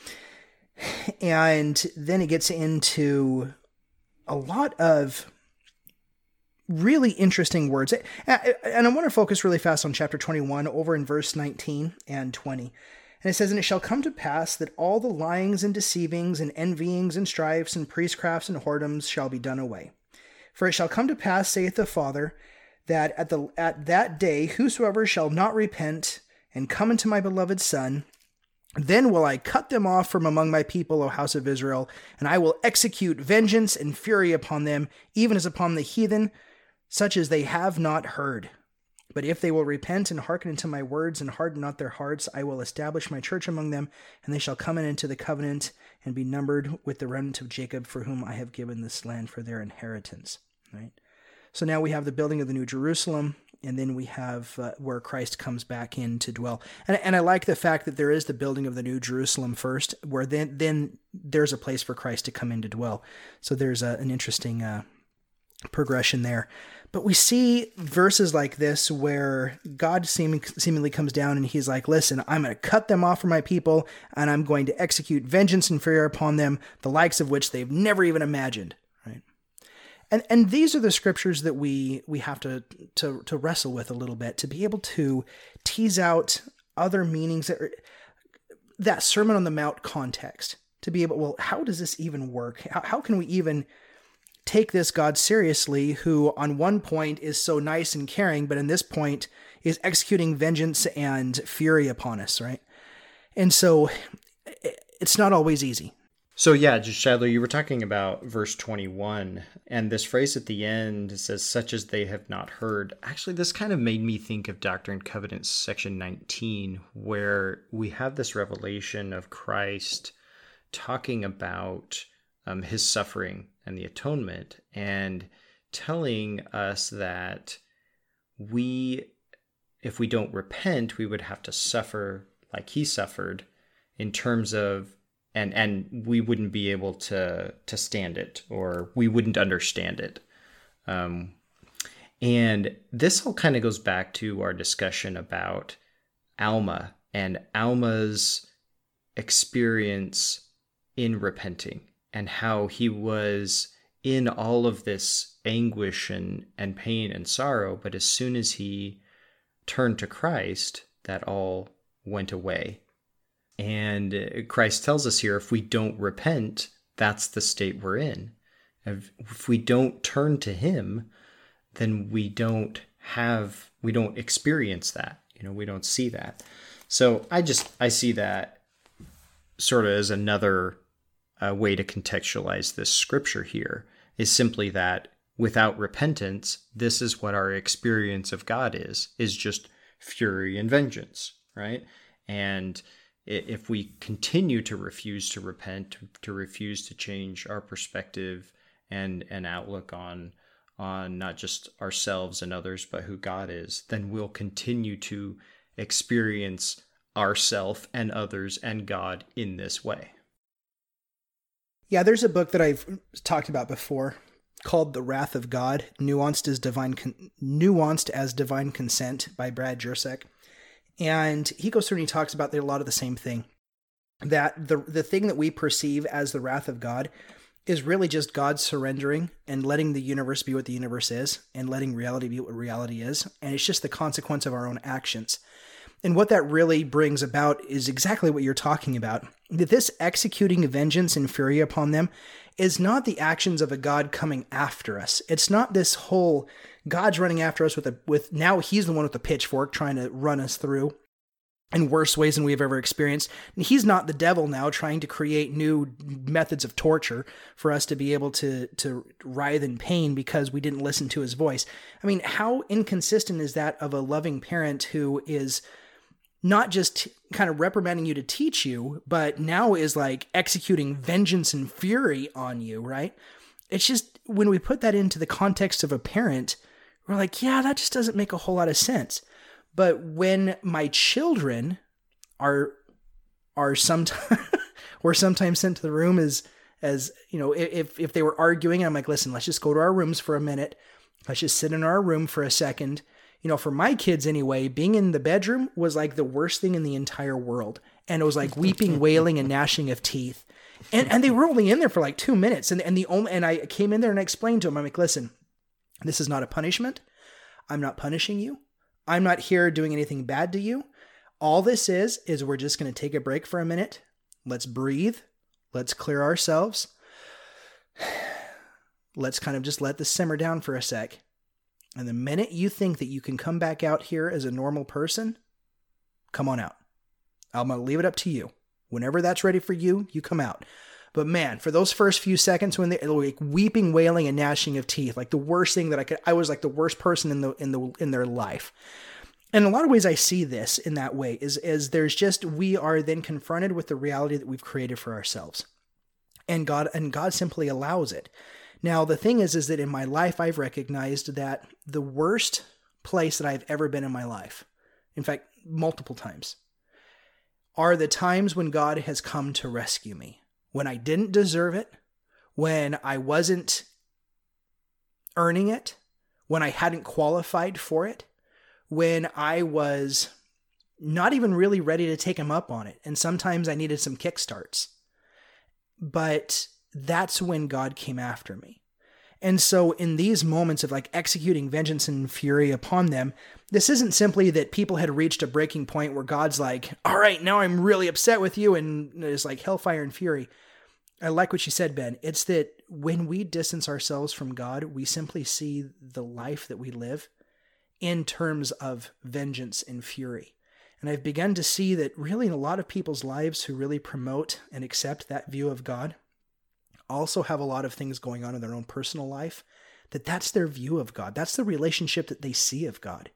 And then it gets into a lot of really interesting words. And I want to focus really fast on chapter 21 over in verse 19 and 20. And it says, And it shall come to pass that all the lyings and deceivings and envyings and strifes and priestcrafts and whoredoms shall be done away. For it shall come to pass, saith the Father, that at the at that day whosoever shall not repent and come unto my beloved Son, then will I cut them off from among my people, O house of Israel, and I will execute vengeance and fury upon them, even as upon the heathen, such as they have not heard. But if they will repent and hearken unto my words and harden not their hearts, I will establish my church among them, and they shall come in into the covenant and be numbered with the remnant of Jacob, for whom I have given this land for their inheritance. Right. So now we have the building of the New Jerusalem and then we have uh, where Christ comes back in to dwell. And, and I like the fact that there is the building of the New Jerusalem first, where then then there's a place for Christ to come in to dwell. So there's a, an interesting uh, progression there. But we see verses like this where God seeming, seemingly comes down and he's like, Listen, I'm going to cut them off from my people, and I'm going to execute vengeance and fury upon them, the likes of which they've never even imagined Right? and and these are the scriptures that we we have to to to wrestle with a little bit to be able to tease out other meanings that are, that sermon on the mount context to be able well how does this even work how, how can we even take this god seriously who on one point is so nice and caring but in this point is executing vengeance and fury upon us right and so it's not always easy so yeah, just you were talking about verse 21, and this phrase at the end says, such as they have not heard. Actually, this kind of made me think of Doctrine and Covenants section 19, where we have this revelation of Christ talking about um, his suffering and the atonement, and telling us that we, if we don't repent, we would have to suffer like he suffered in terms of and and we wouldn't be able to to stand it or we wouldn't understand it. Um, and this all kind of goes back to our discussion about alma and alma's experience in repenting and how he was in all of this anguish and, and pain and sorrow but as soon as he turned to christ that all went away and Christ tells us here if we don't repent, that's the state we're in. If we don't turn to Him, then we don't have, we don't experience that. You know, we don't see that. So I just, I see that sort of as another uh, way to contextualize this scripture here is simply that without repentance, this is what our experience of God is, is just fury and vengeance, right? And if we continue to refuse to repent, to refuse to change our perspective and and outlook on on not just ourselves and others, but who God is, then we'll continue to experience ourself and others and God in this way. Yeah, there's a book that I've talked about before called "The Wrath of God: Nuanced as Divine Con- Nuanced as Divine Consent" by Brad Jersak, and he goes through and he talks about a lot of the same thing. That the the thing that we perceive as the wrath of God is really just God surrendering and letting the universe be what the universe is and letting reality be what reality is. And it's just the consequence of our own actions. And what that really brings about is exactly what you're talking about that this executing vengeance and fury upon them is not the actions of a God coming after us. It's not this whole God's running after us with a with now he's the one with the pitchfork trying to run us through in worse ways than we've ever experienced. He's not the devil now trying to create new methods of torture for us to be able to to writhe in pain because we didn't listen to his voice. I mean, how inconsistent is that of a loving parent who is not just kind of reprimanding you to teach you, but now is like executing vengeance and fury on you, right? It's just when we put that into the context of a parent, we're like, yeah, that just doesn't make a whole lot of sense. But when my children are are sometimes were sometimes sent to the room as as you know if if they were arguing, I'm like, listen, let's just go to our rooms for a minute. Let's just sit in our room for a second. You know, for my kids anyway, being in the bedroom was like the worst thing in the entire world. And it was like weeping, wailing, and gnashing of teeth. And and they were only in there for like two minutes. And and the only and I came in there and I explained to them, I'm like, listen, this is not a punishment. I'm not punishing you. I'm not here doing anything bad to you. All this is, is we're just to take a break for a minute. Let's breathe. Let's clear ourselves. Let's kind of just let this simmer down for a sec. And the minute you think that you can come back out here as a normal person, come on out. I'm going to leave it up to you. Whenever that's ready for you, you come out. But man, for those first few seconds when they're like weeping, wailing, and gnashing of teeth, like the worst thing that I could, I was like the worst person in the in the in their life. In a lot of ways, I see this in that way. Is is there's just we are then confronted with the reality that we've created for ourselves, and God and God simply allows it. Now the thing is, is that in my life I've recognized that the worst place that I've ever been in my life, in fact, multiple times, are the times when God has come to rescue me when I didn't deserve it, when I wasn't earning it, when I hadn't qualified for it, when I was not even really ready to take him up on it. And sometimes I needed some kickstarts. But that's when God came after me. And so, in these moments of like executing vengeance and fury upon them, this isn't simply that people had reached a breaking point where God's like, all right, now I'm really upset with you, and it's like hellfire and fury. I like what you said, Ben. It's that when we distance ourselves from God, we simply see the life that we live in terms of vengeance and fury. And I've begun to see that really in a lot of people's lives who really promote and accept that view of God also have a lot of things going on in their own personal life that that's their view of God. That's the relationship that they see of God.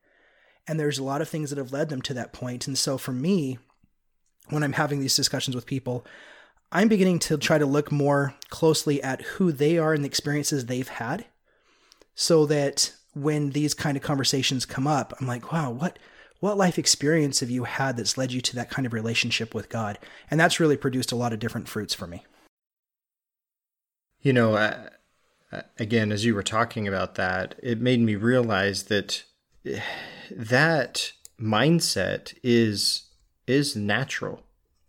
And there's a lot of things that have led them to that point. And so for me, when I'm having these discussions with people, I'm beginning to try to look more closely at who they are and the experiences they've had so that when these kind of conversations come up, I'm like, wow, what what life experience have you had that's led you to that kind of relationship with God? And that's really produced a lot of different fruits for me. You know, again, as you were talking about that, it made me realize that that mindset is is natural,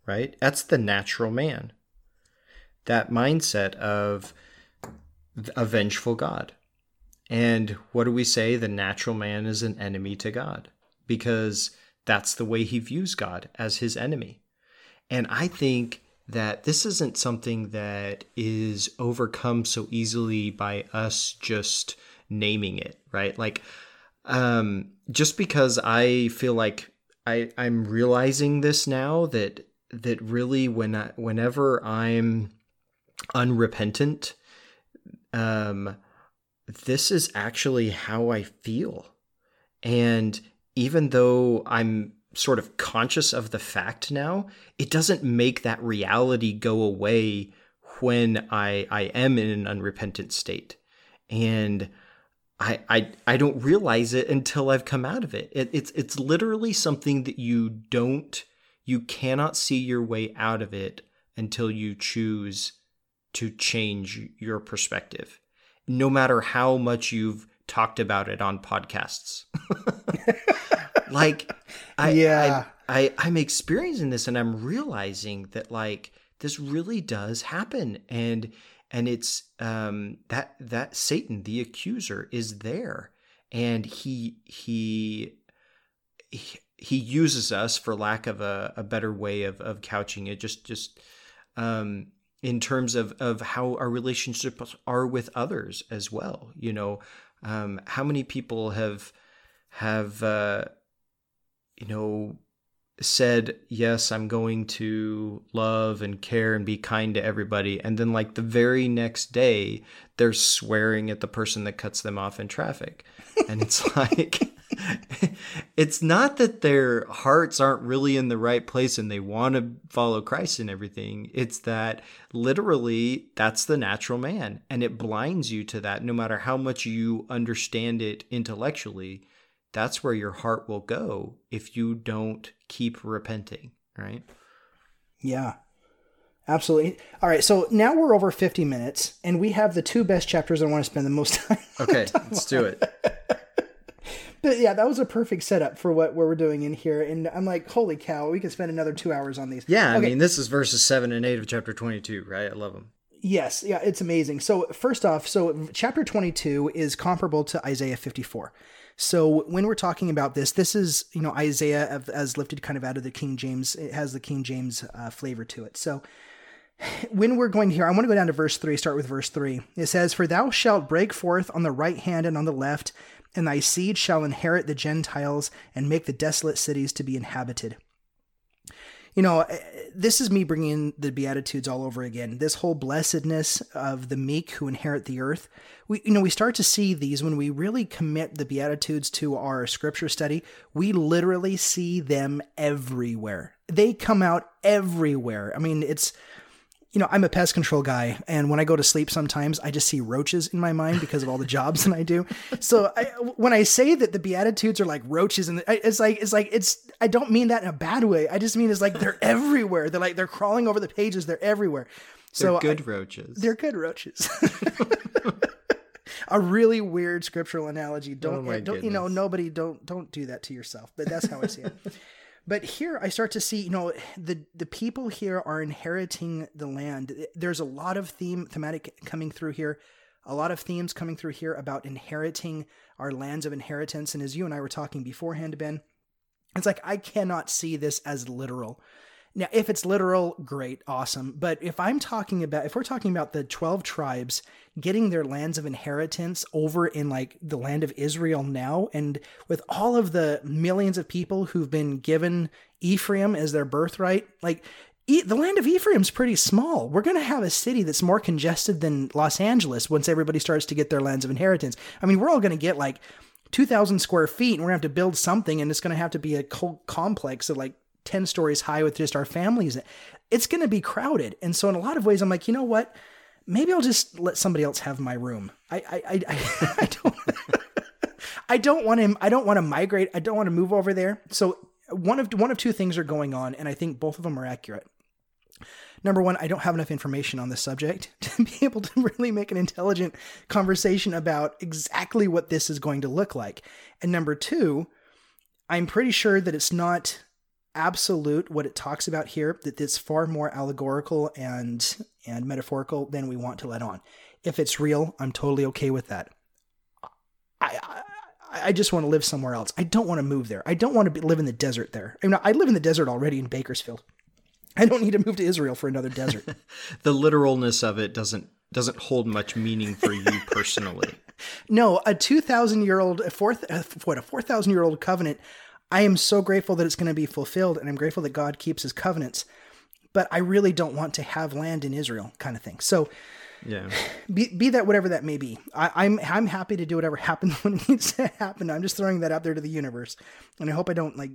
right? That's the natural man. That mindset of a vengeful God. And what do we say? The natural man is an enemy to God because that's the way he views God as his enemy. And I think that this isn't something that is overcome so easily by us just naming it, right? Like, um, just because I feel like I, I'm realizing this now that that really when I, whenever I'm unrepentant, um, this is actually how I feel. And even though I'm sort of conscious of the fact now, it doesn't make that reality go away when I, I am in an unrepentant state. And I, I I don't realize it until I've come out of it. it. It's it's literally something that you don't you cannot see your way out of it until you choose to change your perspective. no matter how much you've talked about it on podcasts. like I, Yeah. I, I I'm experiencing this and I'm realizing that like this really does happen and and it's um that that Satan the accuser is there and he he he, he uses us for lack of a, a better way of, of couching it just just um in terms of of how our relationships are with others as well you know um how many people have have uh you know said yes i'm going to love and care and be kind to everybody. And then like the very next day they're swearing at the person that cuts them off in traffic. And it's like it's not that their hearts aren't really in the right place and they want to follow Christ and everything. It's that literally that's the natural man. And it blinds you to that no matter how much you understand it intellectually that's where your heart will go if you don't keep repenting, right? Yeah. Absolutely. All right, so now we're over 50 minutes and we have the two best chapters I want to spend the most time. Okay, let's do it. But yeah, that was a perfect setup for what, what we're doing in here. And I'm like, holy cow, we could spend another two hours on these. Yeah, I mean, this is verses 7 and 8 of chapter 22, right? I love them. Yes, yeah, it's amazing. So first off, so chapter 22 is comparable to Isaiah 54. So when we're talking about this, this is you know Isaiah as lifted kind of out of the King James. It has the King James uh, flavor to it. So when we're going here, I want to go down to verse 3, start with verse 3. It says, For thou shalt break forth on the right hand and on the left, and thy seed shall inherit the Gentiles and make the desolate cities to be inhabited. You know, eh, this is me bringing in the Beatitudes all over again. This whole blessedness of the meek who inherit the earth. We, you know, we start to see these when we really commit the Beatitudes to our scripture study. We literally see them everywhere. They come out everywhere. I mean, it's, you know, I'm a pest control guy, and when I go to sleep, sometimes I just see roaches in my mind because of all the jobs that I do. So I, when I say that the Beatitudes are like roaches, and it's like it's like it's I don't mean that in a bad way. I just mean it's like they're everywhere. They're like they're crawling over the pages. They're everywhere. They're So I- good roaches. they're good roaches. a really weird scriptural analogy. Don't, Oh don't you know? Nobody don't don't do that to yourself. But that's how I see it. But here I start to see, you know, the the people here are inheriting the land. There's a lot of theme thematic coming through here, a lot of themes coming through here about inheriting our lands of inheritance. And as you and I were talking beforehand, Ben, it's like I cannot see this as literal. Now, if it's literal, great, awesome. But if I'm talking about, if we're talking about the 12 tribes getting their lands of inheritance over in like the land of Israel now, and with all of the millions of people who've been given Ephraim as their birthright, like E- the land of Ephraim's pretty small. We're going to have a city that's more congested than Los Angeles once everybody starts to get their lands of inheritance. I mean, we're all going to get like 2,000 square feet and we're going to have to build something and it's going to have to be a co- complex of like 10 stories high with just our families. It's going to be crowded. And so, in a lot of ways, I'm like, you know what? Maybe I'll just let somebody else have my room. I, I, I, I, I don't. I don't want to. I don't want to migrate. I don't want to move over there. So one of one of two things are going on, and I think both of them are accurate. Number one, I don't have enough information on this subject to be able to really make an intelligent conversation about exactly what this is going to look like. And number two, I'm pretty sure that it's not absolute what it talks about here, that it's far more allegorical and and metaphorical than we want to let on. If it's real, I'm totally okay with that. I, I I just want to live somewhere else. I don't want to move there. I don't want to be, live in the desert there. I mean, I live in the desert already in Bakersfield. I don't need to move to Israel for another desert. the literalness of it doesn't doesn't hold much meaning for you personally. No, a 2,000 year old, a fourth, uh, what, a 4,000 year old covenant. I am so grateful that it's going to be fulfilled, and I'm grateful that God keeps his covenants. But I really don't want to have land in Israel, kind of thing. So, Yeah. be, be that whatever that may be. I, I'm I'm happy to do whatever happens when it needs to happen. I'm just throwing that out there to the universe, and I hope I don't like.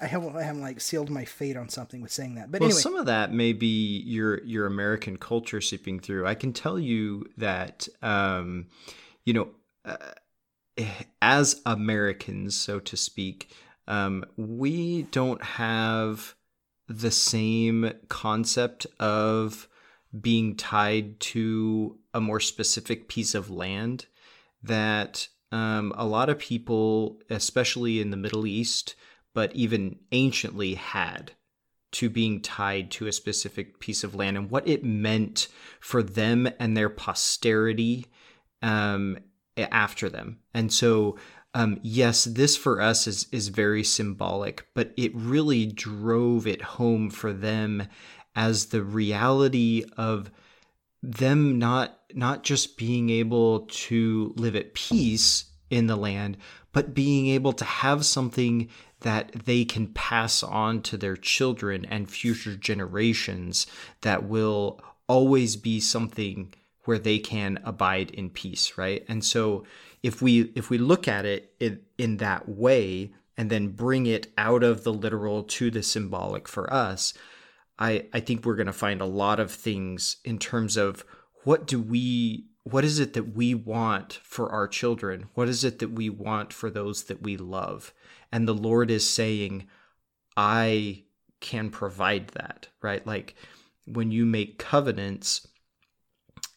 I haven't I haven't like sealed my fate on something with saying that. But Well, anyway, some of that may be your your American culture seeping through. I can tell you that, um, you know, uh, as Americans, so to speak, um, we don't have the same concept of being tied to a more specific piece of land that um, a lot of people, especially in the Middle East, but even anciently, had to being tied to a specific piece of land and what it meant for them and their posterity um, after them. And so, um, yes, this for us is is very symbolic, but it really drove it home for them as the reality of them not not just being able to live at peace in the land, but being able to have something that they can pass on to their children and future generations that will always be something where they can abide in peace, right? And so if we if we look at it in, in that way and then bring it out of the literal to the symbolic for us, I I think we're going to find a lot of things in terms of what do we what is it that we want for our children? What is it that we want for those that we love? And the Lord is saying, I can provide that, right? Like when you make covenants,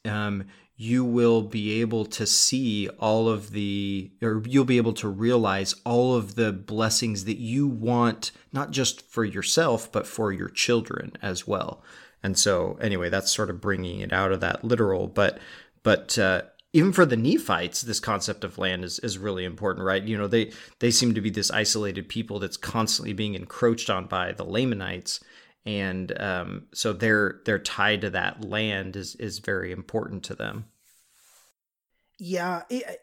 um, you will be able to see all of the, or you'll be able to realize all of the blessings that you want, not just for yourself, but for your children as well. And so, anyway, that's sort of bringing it out of that literal, but, but, uh, even for the Nephites, this concept of land is, is really important, right? You know, they they seem to be this isolated people that's constantly being encroached on by the Lamanites, and um, so their their tie to that land is is very important to them. Yeah, it,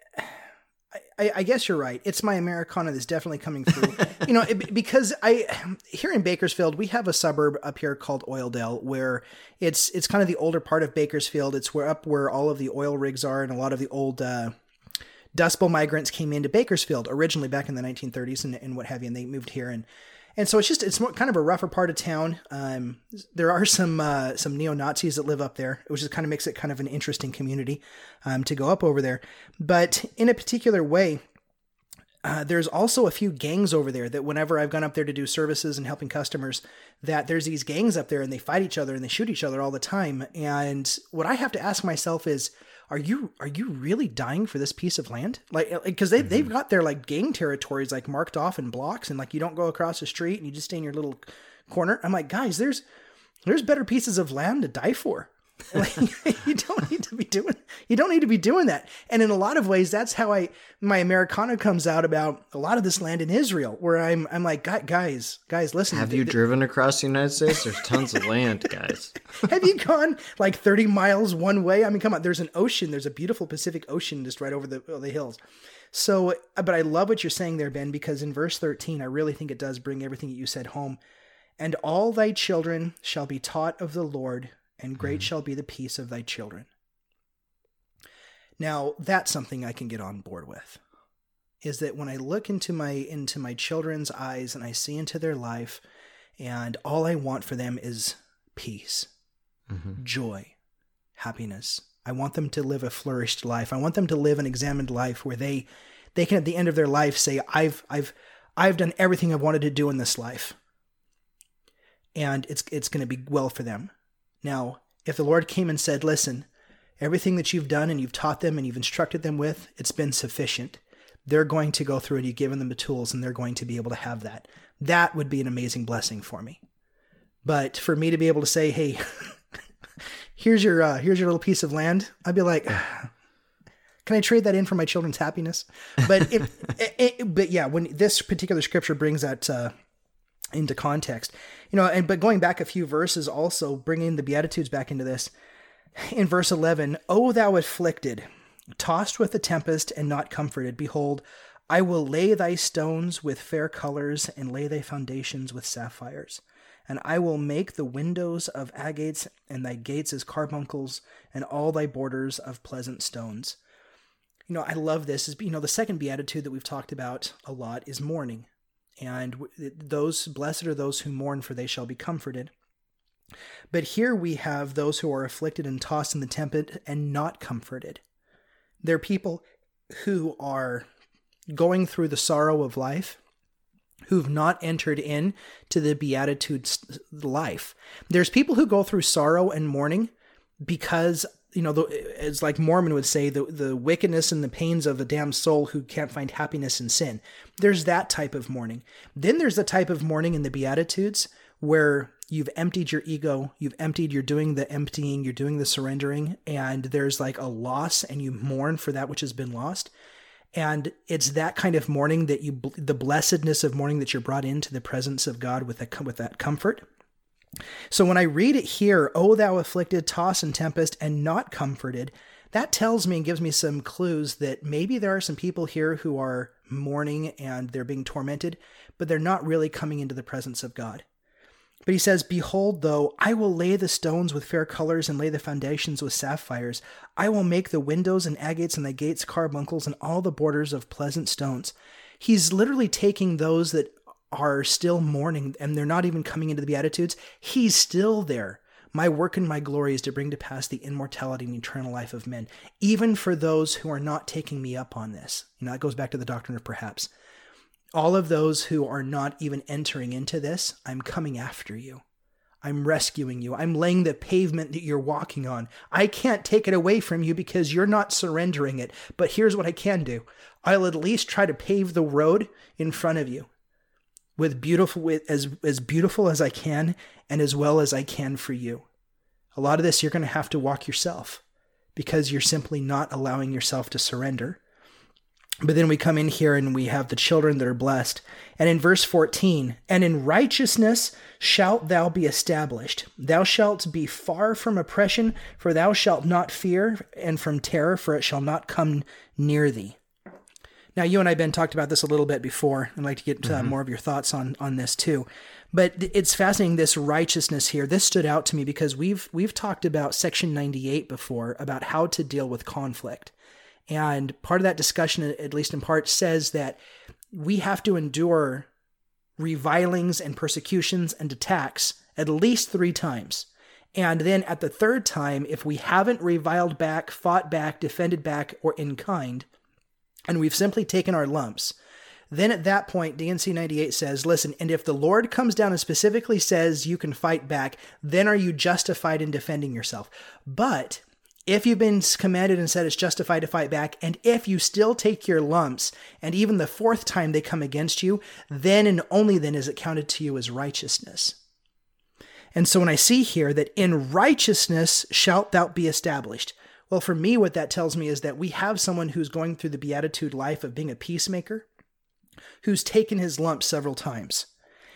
I, I, guess you're right. It's my Americana that's definitely coming through. you know, it, because I here in Bakersfield we have a suburb up here called Oildale, where it's it's kind of the older part of Bakersfield. It's where up where all of the oil rigs are, and a lot of the old uh, Dust Bowl migrants came into Bakersfield originally back in the 1930s and, and what have you, and they moved here and and so it's just it's more, kind of a rougher part of town. Um, there are some uh, some neo Nazis that live up there, which just kind of makes it kind of an interesting community um, to go up over there. But in a particular way, uh, there's also a few gangs over there that whenever I've gone up there to do services and helping customers, that there's these gangs up there and they fight each other and they shoot each other all the time. And what I have to ask myself is, are you are you really dying for this piece of land? Like because uh, they mm-hmm. they've got their like gang territories like marked off in blocks and like you don't go across the street and you just stay in your little corner. I'm like, guys, there's there's better pieces of land to die for. like, you don't need to be doing you don't need to be doing that. And in a lot of ways that's how i my americana comes out about a lot of this land in israel where i'm i'm like guys guys listen have you th- driven across the united states? There's tons of land guys. Have you gone like 30 miles one way? I mean come on there's an ocean there's a beautiful pacific ocean just right over the, the hills. So uh, but i love what you're saying there ben because in verse 13 i really think it does bring everything that you said home. And all thy children shall be taught of the lord and great mm-hmm. shall be the peace of thy children. Now, that's something I can get on board with. Is that when I look into my into my children's eyes and I see into their life and all I want for them is peace, mm-hmm. joy, happiness. I want them to live a flourished life. I want them to live an examined life where they they can at the end of their life say I've I've I've done everything I've wanted to do in this life. And it's it's going to be well for them. Now, if the Lord came and said, Listen, everything that you've done and you've taught them and you've instructed them with, it's been sufficient. They're going to go through and you've given them the tools and they're going to be able to have that. That would be an amazing blessing for me. But for me to be able to say, hey, here's your uh, here's your little piece of land, I'd be like, can I trade that in for my children's happiness? But it, it, it, but yeah, when this particular scripture brings that uh, into context. You know, and but going back a few verses also bringing the beatitudes back into this. In verse 11, "O thou afflicted, tossed with the tempest and not comforted, behold, I will lay thy stones with fair colors and lay thy foundations with sapphires." And I will make the windows of agates and thy gates as carbuncles and all thy borders of pleasant stones. You know, I love this. Is you know, the second beatitude that we've talked about a lot is mourning and those blessed are those who mourn for they shall be comforted. But here we have those who are afflicted and tossed in the tempest and not comforted. They're people who are going through the sorrow of life who've not entered in to the beatitudes life. There's people who go through sorrow and mourning because you know, the, it's like Mormon would say, the the wickedness and the pains of a damned soul who can't find happiness in sin. There's that type of mourning. Then there's the type of mourning in the Beatitudes where you've emptied your ego, you've emptied, you're doing the emptying, you're doing the surrendering, and there's like a loss, and you mourn for that which has been lost. And it's that kind of mourning that you, the blessedness of mourning that you're brought into the presence of God with that, with that comfort. So when I read it here, O thou afflicted, toss and tempest, and not comforted, that tells me and gives me some clues that maybe there are some people here who are mourning and they're being tormented, but they're not really coming into the presence of God. But he says, Behold, though, I will lay the stones with fair colors and lay the foundations with sapphires. I will make the windows and agates and the gates carbuncles and all the borders of pleasant stones. He's literally taking those that are still mourning and they're not even coming into the Beatitudes, he's still there. My work and my glory is to bring to pass the immortality and eternal life of men, even for those who are not taking me up on this. You know, that goes back to the doctrine of perhaps. All of those who are not even entering into this, I'm coming after you. I'm rescuing you. I'm laying the pavement that you're walking on. I can't take it away from you because you're not surrendering it. But here's what I can do I'll at least try to pave the road in front of you with beautiful with as as beautiful as I can and as well as I can for you. A lot of this you're going to have to walk yourself because you're simply not allowing yourself to surrender. But then we come in here and we have the children that are blessed. And in verse 14, and in righteousness shalt thou be established. Thou shalt be far from oppression, for thou shalt not fear, and from terror, for it shall not come near thee. Now, you and I, Ben, talked about this a little bit before. I'd like to get uh, mm-hmm. more of your thoughts on on this too. But it's fascinating this righteousness here. This stood out to me because we've we've talked about Section 98 before about how to deal with conflict. And part of that discussion, at least in part, says that we have to endure revilings and persecutions and attacks at least three times. And then at the third time, if we haven't reviled back, fought back, defended back, or in kind, and we've simply taken our lumps, then at that point, D&C 98 says, listen, and if the Lord comes down and specifically says you can fight back, then are you justified in defending yourself? But if you've been commanded and said it's justified to fight back, and if you still take your lumps, and even the fourth time they come against you, then and only then is it counted to you as righteousness. And so when I see here that in righteousness shalt thou be established, well, for me, what that tells me is that we have someone who's going through the beatitude life of being a peacemaker, who's taken his lumps several times.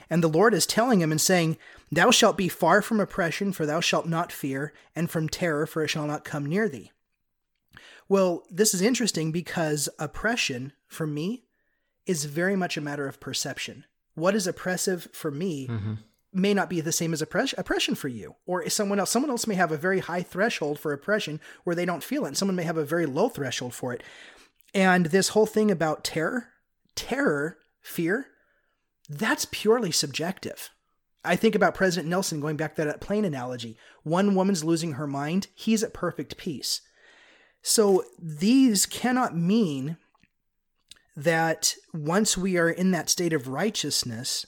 And the Lord is telling him and saying, Thou shalt be far from oppression, for thou shalt not fear, and from terror, for it shall not come near thee. Well, this is interesting because oppression, for me, is very much a matter of perception. What is oppressive for me mm-hmm may not be the same as oppression for you or someone else someone else may have a very high threshold for oppression where they don't feel it and someone may have a very low threshold for it. And this whole thing about terror terror fear that's purely subjective. I think about president nelson going back to that plane analogy. One woman's losing her mind he's at perfect peace. So these cannot mean that once we are in that state of righteousness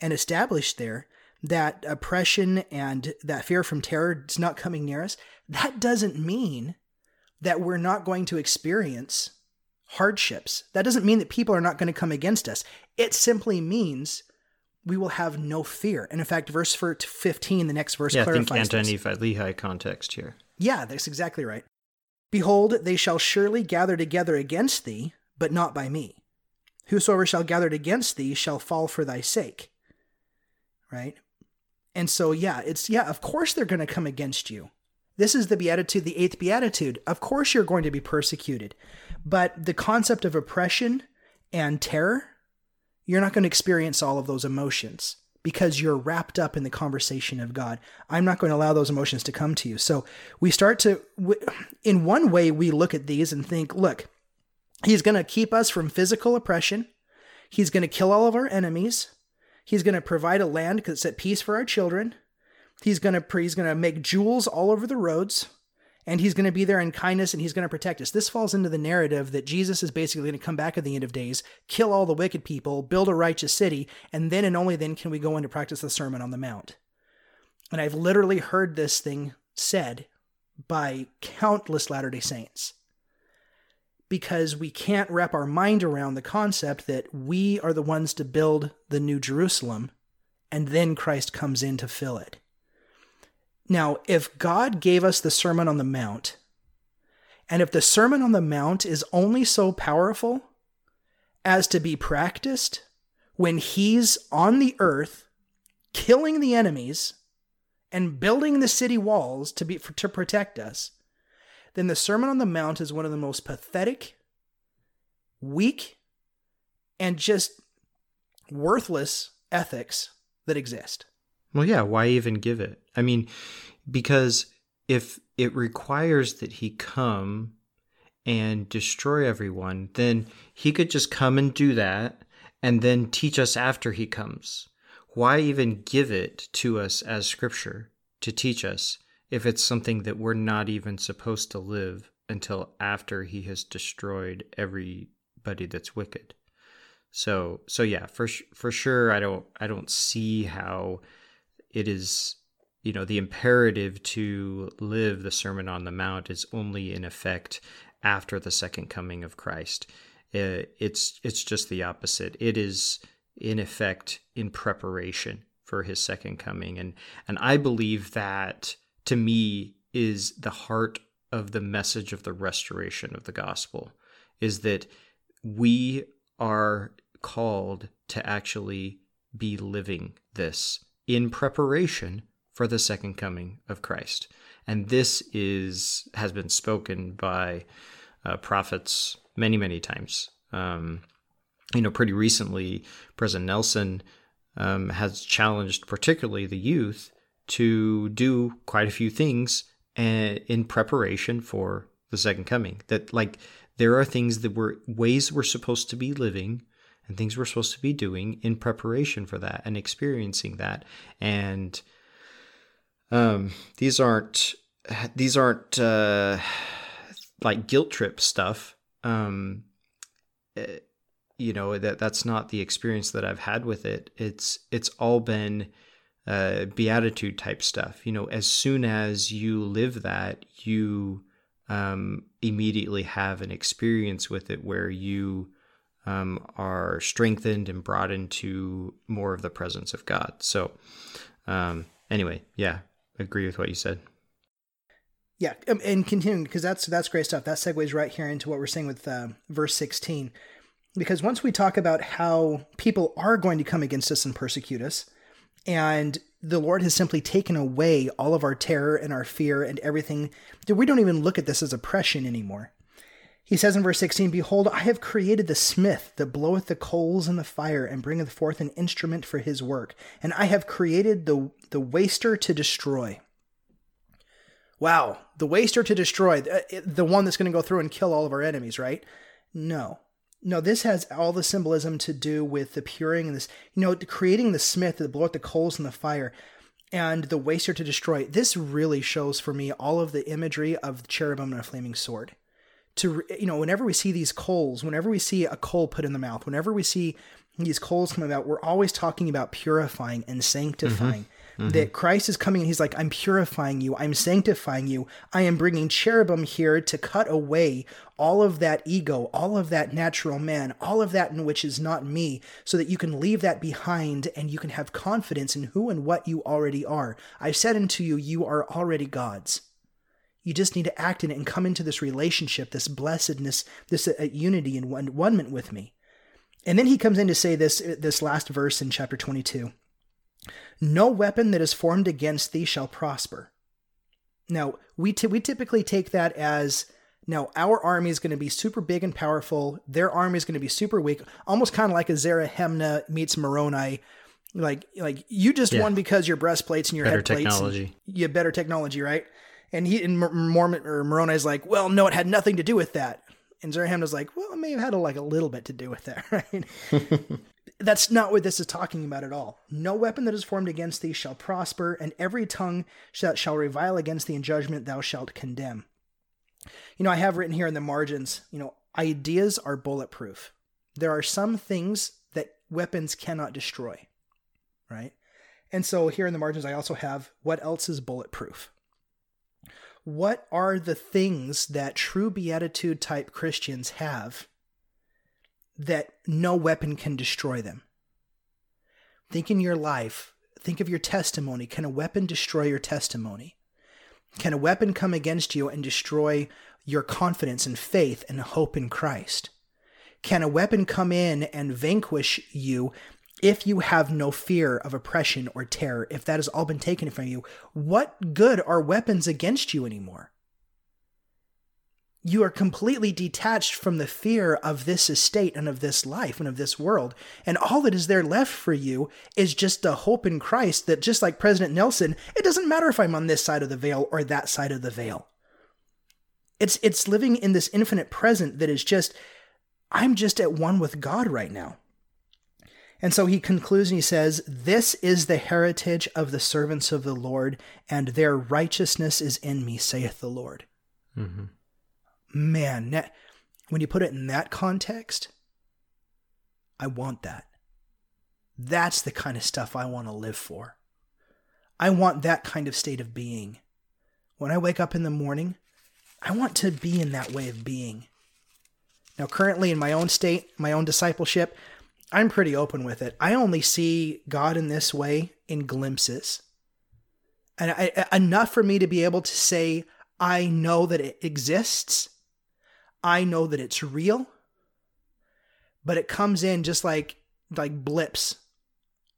and established there that oppression and that fear from terror is not coming near us, that doesn't mean that we're not going to experience hardships. That doesn't mean that people are not going to come against us. It simply means we will have no fear. And in fact, verse 15, the next verse yeah, clarifies I think anti-Nephi Lehi context here. Yeah, that's exactly right. Behold, they shall surely gather together against thee, but not by me. Whosoever shall gather against thee shall fall for thy sake right? And so, yeah, it's, yeah, of course they're going to come against you. This is the beatitude, the eighth beatitude. Of course you're going to be persecuted. But the concept of oppression and terror, you're not going to experience all of those emotions because you're wrapped up in the conversation of God. I'm not going to allow those emotions to come to you. So we start to, in one way, we look at these and think, look, he's going to keep us from physical oppression. He's going to kill all of our enemies. He's going to provide a land that's at peace for our children. He's going to he's going to make jewels all over the roads and he's going to be there in kindness and he's going to protect us. This falls into the narrative that Jesus is basically going to come back at the end of days, kill all the wicked people, build a righteous city, and then and only then can we go into practice the Sermon on the Mount. And I've literally heard this thing said by countless Latter day Saints because we can't wrap our mind around the concept that we are the ones to build the New Jerusalem and then Christ comes in to fill it. Now, if God gave us the Sermon on the Mount, and if the Sermon on the Mount is only so powerful as to be practiced when He's on the earth, killing the enemies, and building the city walls to be to protect us, then the Sermon on the Mount is one of the most pathetic, weak, and just worthless ethics that exist. Well, yeah, why even give it? I mean, because if it requires that he come and destroy everyone, then he could just come and do that and then teach us after he comes. Why even give it to us as scripture to teach us if it's something that we're not even supposed to live until after he has destroyed everybody that's wicked? So so yeah, for for sure I don't I don't see how it is you know the imperative to live the sermon on the mount is only in effect after the second coming of Christ. Uh, it's it's just the opposite. It is in effect in preparation for his second coming and and I believe that to me is the heart of the message of the restoration of the gospel is that we are called to actually be living this in preparation for the second coming of Christ. And this is has been spoken by uh, prophets many, many times. Um, you know, pretty recently, President Nelson um, has challenged, particularly the youth, to do quite a few things uh, in preparation for the second coming. That like there are things that were ways we're supposed to be living and things we're supposed to be doing in preparation for that and experiencing that. And um, these aren't these aren't uh, like guilt trip stuff. Um, eh, you know that that's not the experience that I've had with it. It's it's all been uh, beatitude type stuff. You know, as soon as you live that, you um, immediately have an experience with it where you um, are strengthened and brought into more of the presence of God. So, um, anyway, yeah, agree with what you said. Yeah, um, and continuing because that's that's great stuff. That segues right here into what we're saying with uh, verse sixteen, because once we talk about how people are going to come against us and persecute us, and the Lord has simply taken away all of our terror and our fear and everything, we don't even look at this as oppression anymore. He says in verse 16, Behold, I have created the smith that bloweth the coals in the fire and bringeth forth an instrument for his work. And I have created the, the waster to destroy. Wow, the waster to destroy, the one that's going to go through and kill all of our enemies, right? No. No, this has all the symbolism to do with the puring and this, you know, creating the smith that bloweth the coals in the fire and the waster to destroy. This really shows for me all of the imagery of the cherubim and a flaming sword to you know whenever we see these coals whenever we see a coal put in the mouth whenever we see these coals come out we're always talking about purifying and sanctifying mm-hmm. Mm-hmm. that christ is coming and he's like i'm purifying you i'm sanctifying you i am bringing cherubim here to cut away all of that ego all of that natural man all of that in which is not me so that you can leave that behind and you can have confidence in who and what you already are i've said unto you you are already god's you just need to act in it and come into this relationship, this blessedness, this uh, unity and one, one with me. And then he comes in to say this this last verse in chapter 22. No weapon that is formed against thee shall prosper. Now, we t- we typically take that as now our army is going to be super big and powerful. Their army is going to be super weak, almost kind of like a Zerahemnah meets Moroni. Like like you just yeah. won because your breastplates and your better head technology. You have better technology, right? And he and Mormon or Moroni's like, well, no, it had nothing to do with that. And Zerahemnah's like, well, it may have had a, like a little bit to do with that, right? That's not what this is talking about at all. No weapon that is formed against thee shall prosper, and every tongue that shall revile against thee in judgment thou shalt condemn. You know, I have written here in the margins, you know, ideas are bulletproof. There are some things that weapons cannot destroy, right? And so here in the margins, I also have what else is bulletproof? what are the things that true beatitude type Christians have that no weapon can destroy them? Think in your life, think of your testimony. Can a weapon destroy your testimony? Can a weapon come against you and destroy your confidence and faith and hope in Christ? Can a weapon come in and vanquish you if you have no fear of oppression or terror, if that has all been taken from you? What good are weapons against you anymore? You are completely detached from the fear of this estate and of this life and of this world. And all that is there left for you is just a hope in Christ that, just like President Nelson, it doesn't matter if I'm on this side of the veil or that side of the veil. It's, it's living in this infinite present that is just, I'm just at one with God right now. And so he concludes and he says, This is the heritage of the servants of the Lord, and their righteousness is in me, saith the Lord. Mm-hmm man, when you put it in that context, I want that. That's the kind of stuff I want to live for. I want that kind of state of being. When I wake up in the morning, I want to be in that way of being. Now, currently in my own state, my own discipleship, I'm pretty open with it. I only see God in this way in glimpses. And I, enough for me to be able to say, I know that it exists I know that it's real, but it comes in just like like blips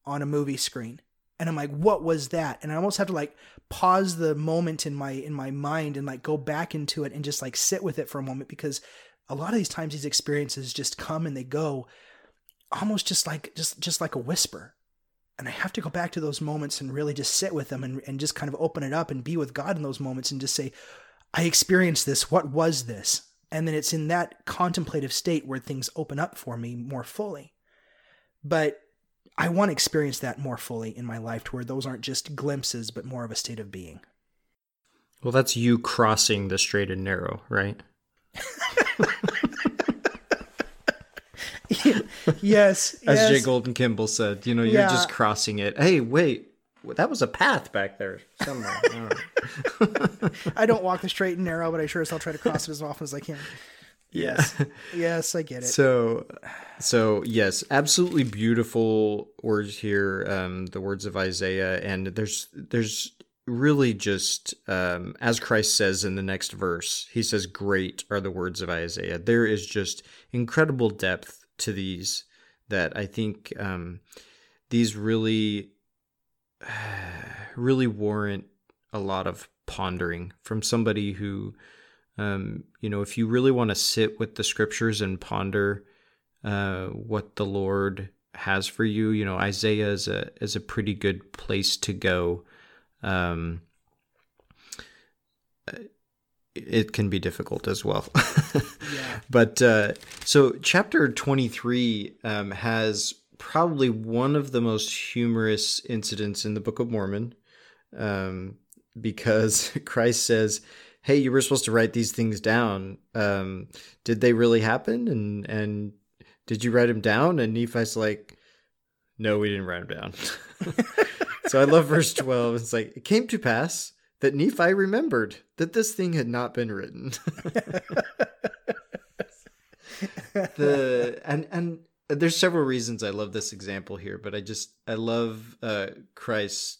on a movie screen. And I'm like, what was that? And I almost have to like pause the moment in my in my mind and like go back into it and just like sit with it for a moment because a lot of these times these experiences just come and they go almost just like just just like a whisper and I have to go back to those moments and really just sit with them and, and just kind of open it up and be with God in those moments and just say, I experienced this. What was this? And then it's in that contemplative state where things open up for me more fully. But I want to experience that more fully in my life to where those aren't just glimpses, but more of a state of being. Well, that's you crossing the straight and narrow, right? yes. As yes. J. Golden Kimball said, you know, you're yeah. just crossing it. Hey, wait, that was a path back there somewhere. I don't walk the straight and narrow, but I sure as hell try to cross it as often as I can. Yes. Yes, I get it. So so yes, absolutely beautiful words here, um, the words of Isaiah, and there's there's really just um, as Christ says in the next verse, he says, Great are the words of Isaiah. There is just incredible depth to these that I think um, these really really warrant a lot of pondering from somebody who, um, you know, if you really want to sit with the scriptures and ponder uh, what the Lord has for you, you know, Isaiah is a is a pretty good place to go. Um, it can be difficult as well. yeah. But uh, so chapter 23 um, has probably one of the most humorous incidents in the Book of Mormon um, because Christ says, Hey, you were supposed to write these things down. Um, did they really happen? And, and did you write them down? And Nephi's like, No, we didn't write them down. so I love verse 12. It's like, It came to pass that Nephi remembered that this thing had not been written. the and and there's several reasons I love this example here, but I just I love uh, Christ's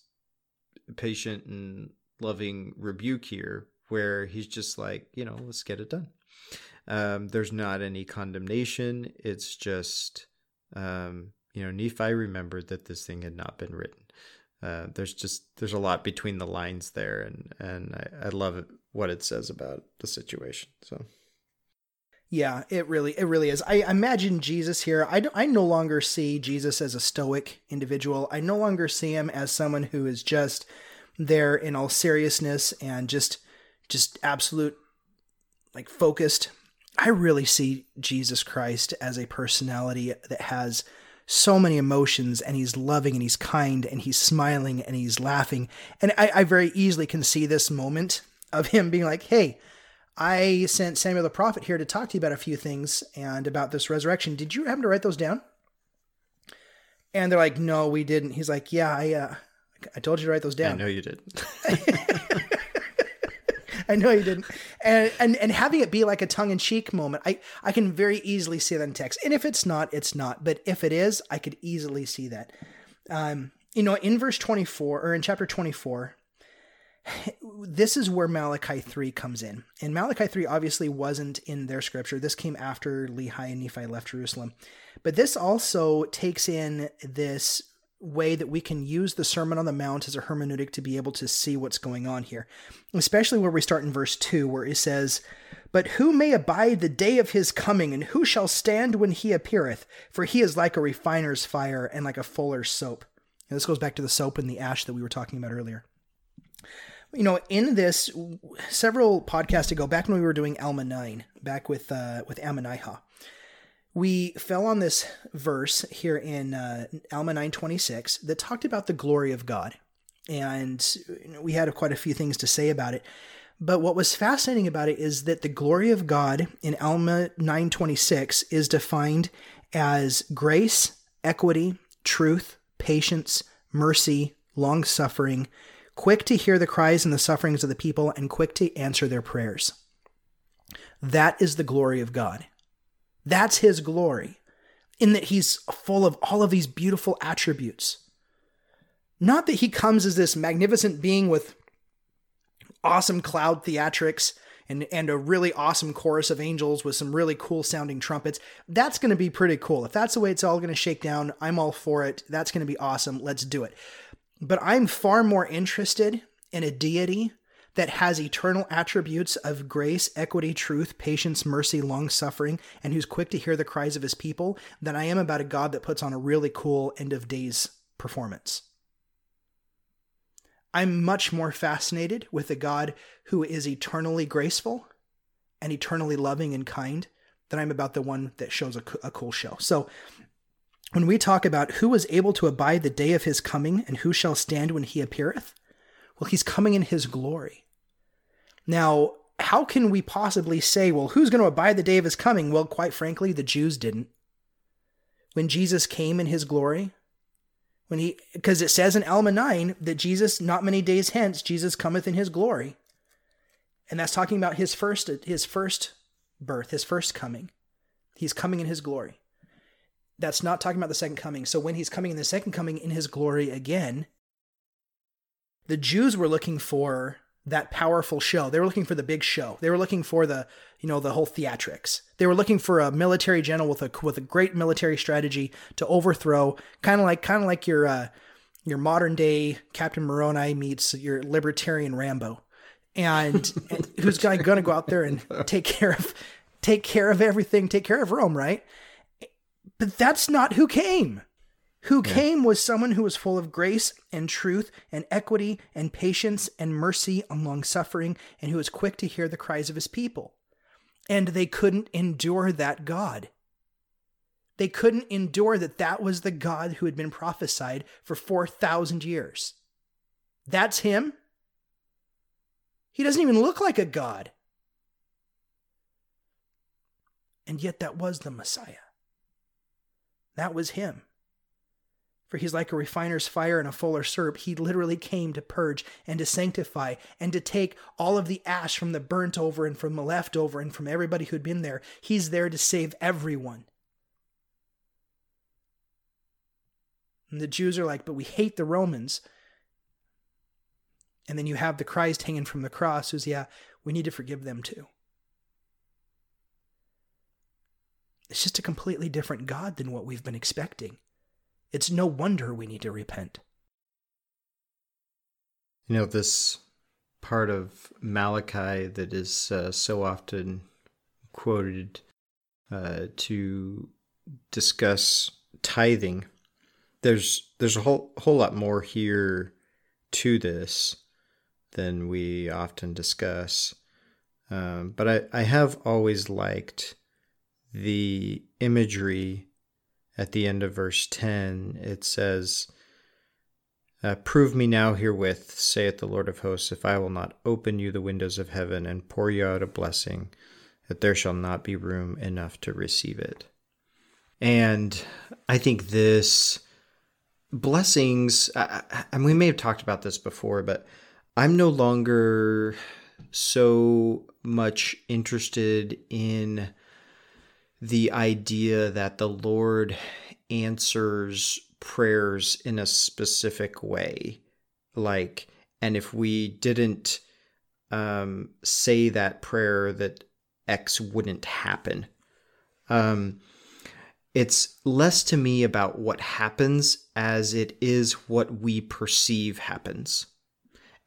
patient and loving rebuke here, where he's just like, you know, let's get it done. Um, there's not any condemnation. It's just, um, you know, Nephi remembered that this thing had not been written. Uh, there's just there's a lot between the lines there, and and I, I love it, what it says about the situation. So yeah, it really it really is. I imagine Jesus here. I, I no longer see Jesus as a stoic individual. I no longer see him as someone who is just there in all seriousness and just just absolute like focused. I really see Jesus Christ as a personality that has so many emotions and he's loving and he's kind and he's smiling and he's laughing. And I, I very easily can see this moment of him being like, hey, I sent Samuel the prophet here to talk to you about a few things and about this resurrection. Did you happen to write those down? And they're like, no, we didn't. He's like, yeah, I, uh, I told you to write those down. I know you did. I know you didn't. And, and and having it be like a tongue in cheek moment, I I can very easily see that in text. And if it's not, it's not. But if it is, I could easily see that. Um, you know, in verse twenty four or in chapter twenty four, this is where Malachi 3 comes in. And Malachi 3 obviously wasn't in their scripture. This came after Lehi and Nephi left Jerusalem. But this also takes in this way that we can use the Sermon on the Mount as a hermeneutic to be able to see what's going on here. Especially where we start in verse 2, where it says, But who may abide the day of his coming, and who shall stand when he appeareth? For he is like a refiner's fire and like a fuller's soap. And this goes back to the soap and the ash that we were talking about earlier you know, in this several podcasts ago, back when we were doing Alma nine, back with uh, with Ammonihah, we fell on this verse here in uh, Alma nine twenty six that talked about the glory of God, and we had quite a few things to say about it. But what was fascinating about it is that the glory of God in Alma 926 is defined as grace, equity, truth, patience, mercy, long suffering, quick to hear the cries and the sufferings of the people, and quick to answer their prayers. That is the glory of God. That's his glory, in that he's full of all of these beautiful attributes. Not that he comes as this magnificent being with awesome cloud theatrics and, and a really awesome chorus of angels with some really cool sounding trumpets. That's going to be pretty cool. If that's the way it's all going to shake down, I'm all for it. That's going to be awesome. Let's do it. But I'm far more interested in a deity that has eternal attributes of grace, equity, truth, patience, mercy, long suffering, and who's quick to hear the cries of his people than I am about a God that puts on a really cool end of days performance. I'm much more fascinated with a God who is eternally graceful and eternally loving and kind than I'm about the one that shows a, a cool show. So when we talk about who is able to abide the day of his coming and who shall stand when he appeareth, well, he's coming in his glory. Now, how can we possibly say, well, who's going to abide the day of his coming? Well, quite frankly, the Jews didn't. When Jesus came in his glory, when he, because it says in Alma 9 that Jesus, not many days hence, Jesus cometh in his glory. And that's talking about his first, his first birth, his first coming. He's coming in his glory that's not talking about the second coming. So when he's coming in the second coming in his glory again, the Jews were looking for that powerful show. They were looking for the big show. They were looking for the, you know, the whole theatrics. They were looking for a military general with a with a great military strategy to overthrow, kind of like kind of like your uh, your modern day Captain Moroni meets your libertarian Rambo, and, and who's going to go out there and take care of take care of everything, take care of Rome, right? But that's not who came. Who yeah. came was someone who was full of grace and truth and equity and patience and mercy and long suffering, and who was quick to hear the cries of his people. And they couldn't endure that God. They couldn't endure that that was the God who had been prophesied for 4,000 years. That's him? He doesn't even look like a God. And yet, that was the Messiah. That was him. For he's like a refiner's fire and a fuller's syrup. He literally came to purge and to sanctify and to take all of the ash from the burnt over and from the leftover and from everybody who'd been there. He's there to save everyone. And the Jews are like, but we hate the Romans. And then you have the Christ hanging from the cross who's, yeah, we need to forgive them too. It's just a completely different God than what we've been expecting. It's no wonder we need to repent. You know, this part of Malachi that is uh, so often quoted uh, to discuss tithing. There's there's a whole whole lot more here to this than we often discuss. Um, but I, I have always liked the imagery at the end of verse 10, it says, uh, Prove me now herewith, saith the Lord of hosts, if I will not open you the windows of heaven and pour you out a blessing, that there shall not be room enough to receive it. And I think this blessings, and we may have talked about this before, but I'm no longer so much interested in the idea that the Lord answers prayers in a specific way. Like, and if we didn't um, say that prayer, that X wouldn't happen. Um, it's less to me about what happens as it is what we perceive happens.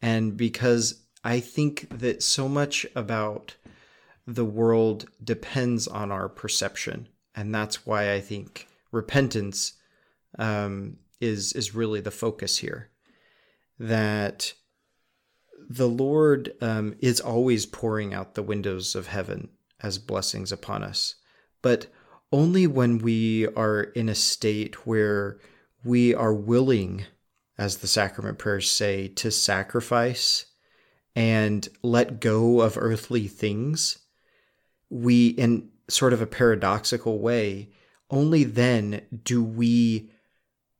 And because I think that so much about the world depends on our perception. And that's why I think repentance um, is, is really the focus here. That the Lord um, is always pouring out the windows of heaven as blessings upon us, but only when we are in a state where we are willing, as the sacrament prayers say, to sacrifice and let go of earthly things. We, in sort of a paradoxical way, only then do we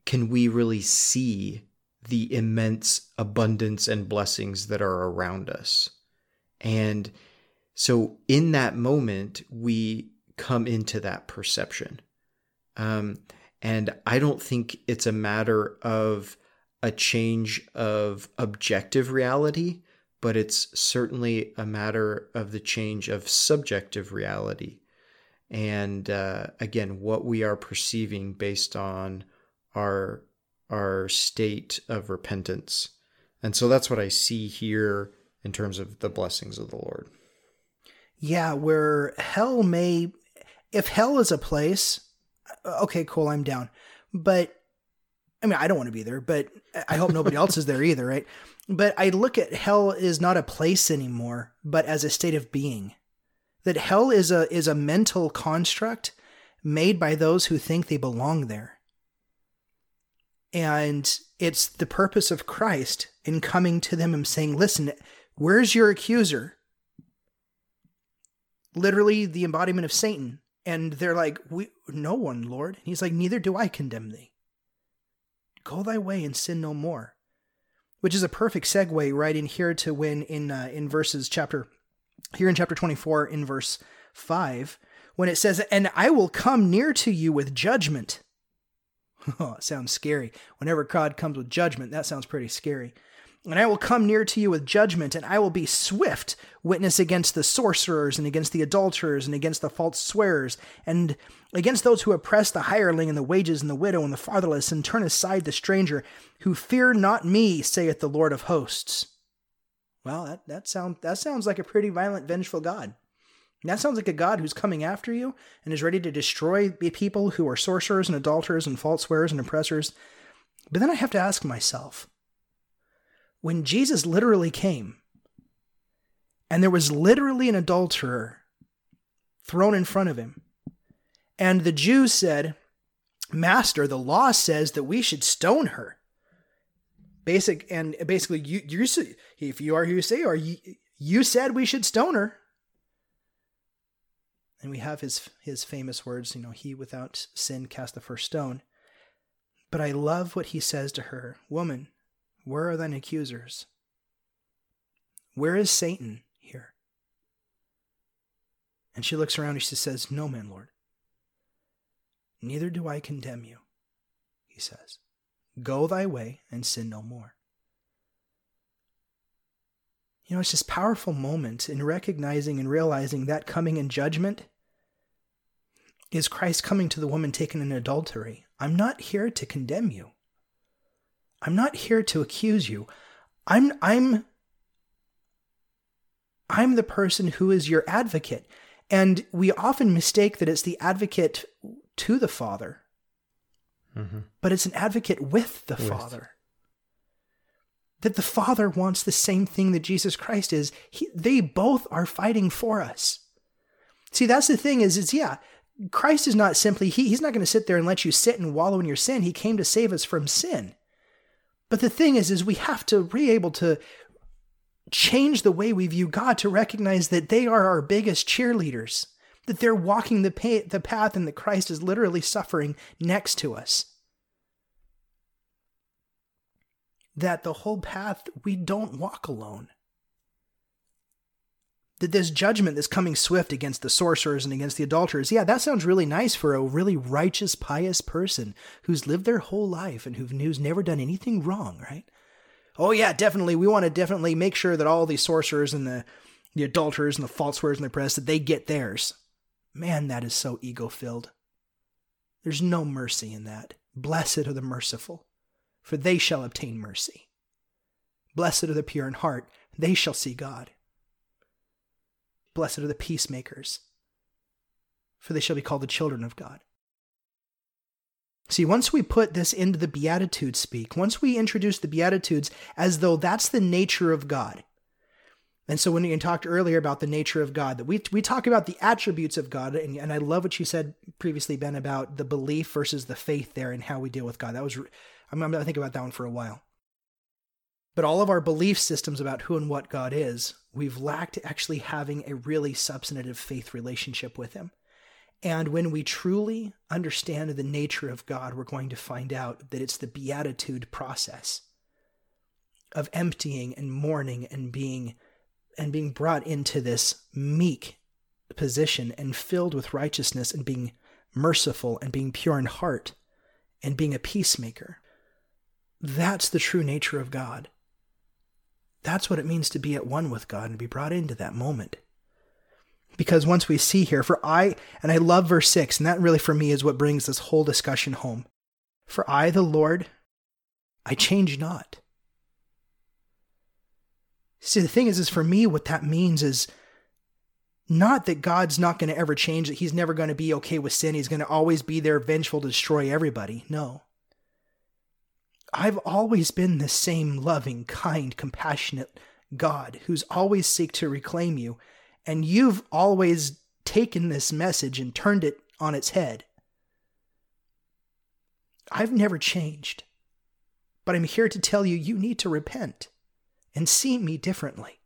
can we really see the immense abundance and blessings that are around us. And so in that moment, we come into that perception. Um, and I don't think it's a matter of a change of objective reality, but it's certainly a matter of the change of subjective reality. And uh, again, what we are perceiving based on our our state of repentance. And so that's what I see here in terms of the blessings of the Lord. Yeah, where hell may, if hell is a place, uh, okay, cool, I'm down. But I mean, I don't want to be there, but I hope nobody else is there either, right? But I look at hell is not a place anymore, but as a state of being. That hell is a is a mental construct made by those who think they belong there. And it's the purpose of Christ in coming to them and saying, Listen, where's your accuser? Literally the embodiment of Satan. And they're like, We no one, Lord. And he's like, Neither do I condemn thee. Go thy way and sin no more. Which is a perfect segue right in here to when in uh, in verses chapter here in chapter 24 in verse 5 when it says and I will come near to you with judgment Oh, sounds scary. Whenever God comes with judgment, that sounds pretty scary. And I will come near to you with judgment, and I will be swift witness against the sorcerers, and against the adulterers, and against the false swearers, and against those who oppress the hireling, and the wages, and the widow, and the fatherless, and turn aside the stranger, who fear not me, saith the Lord of hosts. Well, that, that, sound, that sounds like a pretty violent, vengeful God. That sounds like a God who's coming after you and is ready to destroy the people who are sorcerers and adulterers and false swearers and oppressors. But then I have to ask myself when Jesus literally came and there was literally an adulterer thrown in front of him, and the Jews said, Master, the law says that we should stone her. Basic and basically, you, you if you are who you say, or you, you said we should stone her. And we have his his famous words, you know, he without sin cast the first stone. But I love what he says to her, Woman, where are thine accusers? Where is Satan here? And she looks around and she says, No, man, Lord. Neither do I condemn you, he says. Go thy way and sin no more. You know, it's this powerful moment in recognizing and realizing that coming in judgment is Christ coming to the woman taken in adultery. I'm not here to condemn you. I'm not here to accuse you. I'm I'm I'm the person who is your advocate. And we often mistake that it's the advocate to the Father. Mm-hmm. But it's an advocate with the with. Father. That the Father wants the same thing that Jesus Christ is. He, they both are fighting for us. See, that's the thing is, is yeah, Christ is not simply, he, he's not going to sit there and let you sit and wallow in your sin. He came to save us from sin. But the thing is, is we have to be able to change the way we view God to recognize that they are our biggest cheerleaders, that they're walking the, the path and that Christ is literally suffering next to us. That the whole path, we don't walk alone. That this judgment that's coming swift against the sorcerers and against the adulterers, yeah, that sounds really nice for a really righteous, pious person who's lived their whole life and who's never done anything wrong, right? Oh yeah, definitely. We want to definitely make sure that all the sorcerers and the the adulterers and the false and the press that they get theirs. Man, that is so ego filled. There's no mercy in that. Blessed are the merciful, for they shall obtain mercy. Blessed are the pure in heart, they shall see God. Blessed are the peacemakers, for they shall be called the children of God. See, once we put this into the Beatitudes speak, once we introduce the Beatitudes as though that's the nature of God, and so when you talked earlier about the nature of God, that we we talk about the attributes of God, and, and I love what you said previously, Ben, about the belief versus the faith there and how we deal with God. That was I'm, I'm gonna think about that one for a while. But all of our belief systems about who and what God is, we've lacked actually having a really substantive faith relationship with Him. And when we truly understand the nature of God, we're going to find out that it's the beatitude process of emptying and mourning and being and being brought into this meek position and filled with righteousness and being merciful and being pure in heart and being a peacemaker. That's the true nature of God. That's what it means to be at one with God and be brought into that moment. Because once we see here, for I, and I love verse 6, and that really for me is what brings this whole discussion home. For I, the Lord, I change not. See, the thing is, is for me, what that means is not that God's not going to ever change, that he's never going to be okay with sin. He's going to always be there, vengeful to destroy everybody. No. I've always been the same loving, kind, compassionate God who's always seek to reclaim you, and you've always taken this message and turned it on its head. I've never changed, but I'm here to tell you you need to repent and see me differently.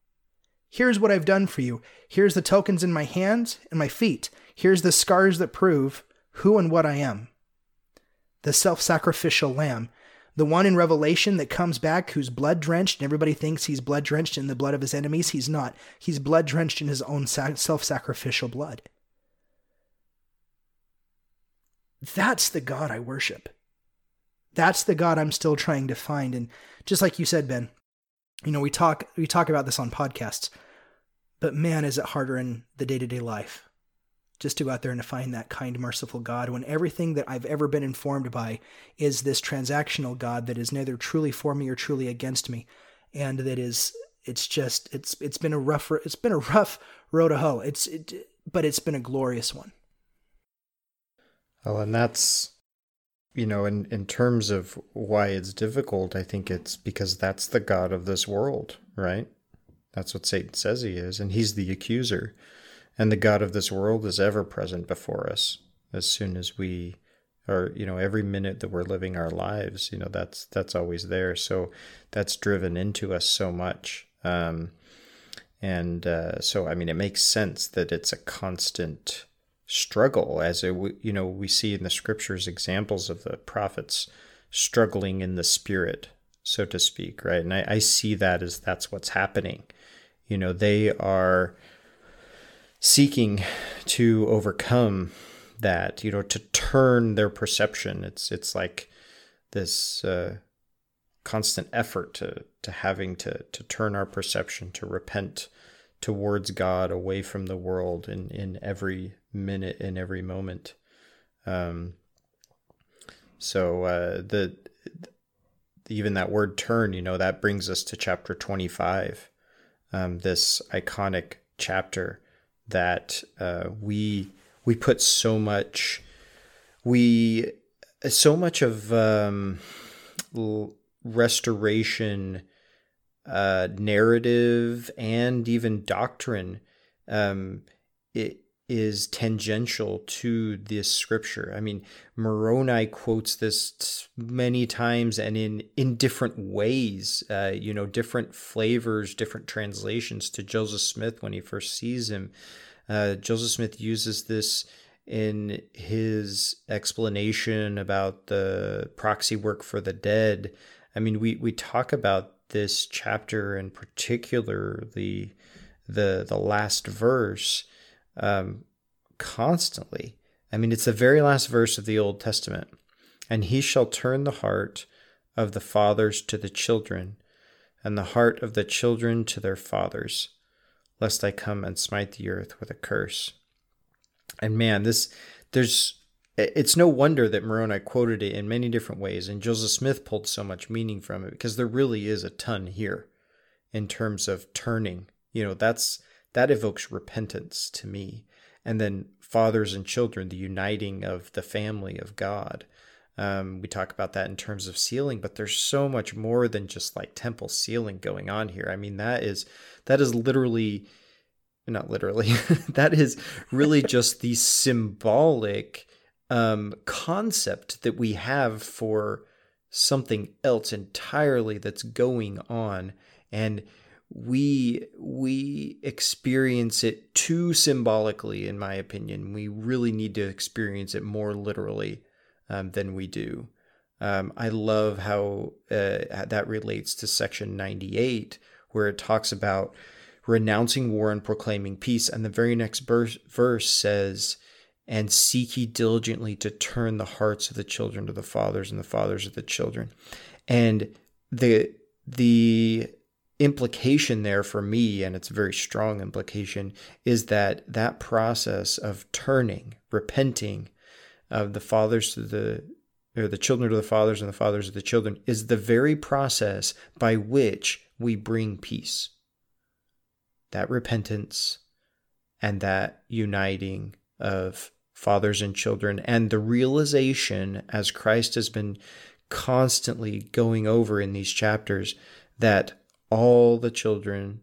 Here's what I've done for you. Here's the tokens in my hands and my feet. Here's the scars that prove who and what I am. The self sacrificial lamb the one in Revelation that comes back who's blood drenched, and everybody thinks he's blood drenched in the blood of his enemies. He's not. He's blood drenched in his own self sacrificial blood. That's the God I worship. That's the God I'm still trying to find. And just like you said, Ben, you know, we talk we talk about this on podcasts, but man, is it harder in the day to day life just to go out there and to find that kind, merciful God when everything that I've ever been informed by is this transactional God that is neither truly for me or truly against me, and that is it's just it's it's been a rough it's been a rough road to hoe. It's it, but it's been a glorious one. Well, and that's you know, in in terms of why it's difficult, I think it's because that's the God of this world, right? That's what Satan says he is, and he's the accuser and the God of this world is ever present before us as soon as we are, you know, every minute that we're living our lives, you know, that's that's always there. So that's driven into us so much. Um, and uh, so, I mean, it makes sense that it's a constant struggle, as it, you know, we see in the scriptures examples of the prophets struggling in the spirit, so to speak, right? And I, I see that as that's what's happening. You know, they are seeking to overcome that, you know, to turn their perception. It's it's like this uh, constant effort to to having to to turn our perception to repent towards God, away from the world, in in every minute, in every moment. Um, so uh, the even that word turn, you know, that brings us to chapter twenty five, um, this iconic chapter that uh, we we put so much we so much of um, restoration uh, narrative and even doctrine um, it is tangential to this scripture. I mean, Moroni quotes this many times and in in different ways. Uh, you know, different flavors, different translations to Joseph Smith when he first sees him. Uh, Joseph Smith uses this in his explanation about the proxy work for the dead. I mean, we we talk about this chapter and particularly the the last verse um, constantly. I mean, it's the very last verse of the Old Testament. And he shall turn the heart of the fathers to the children, and the heart of the children to their fathers, lest I come and smite the earth with a curse. And man, this there's it's no wonder that Moroni quoted it in many different ways, and Joseph Smith pulled so much meaning from it because there really is a ton here in terms of turning. You know, that's that evokes repentance to me. And then fathers and children, the uniting of the family of God. Um, we talk about that in terms of sealing, but there's so much more than just like temple sealing going on here. I mean, that is that is literally not literally, that is really just the symbolic um, concept that we have for something else entirely that's going on. And we we experience it too symbolically in my opinion. We really need to experience it more literally um, than we do. Um, i love how uh, that relates to section 98 where it talks about renouncing war and proclaiming peace and the very next verse, verse says and seek ye diligently to turn the hearts of the children to the fathers and the fathers of the children. And the the implication there for me, and it's a very strong implication, is that that process of turning, repenting of the fathers to the or the children to the fathers and the fathers of the children is the very process by which we bring peace. That repentance and that uniting of fathers and children and the realization as Christ has been constantly going over in these chapters that all the children,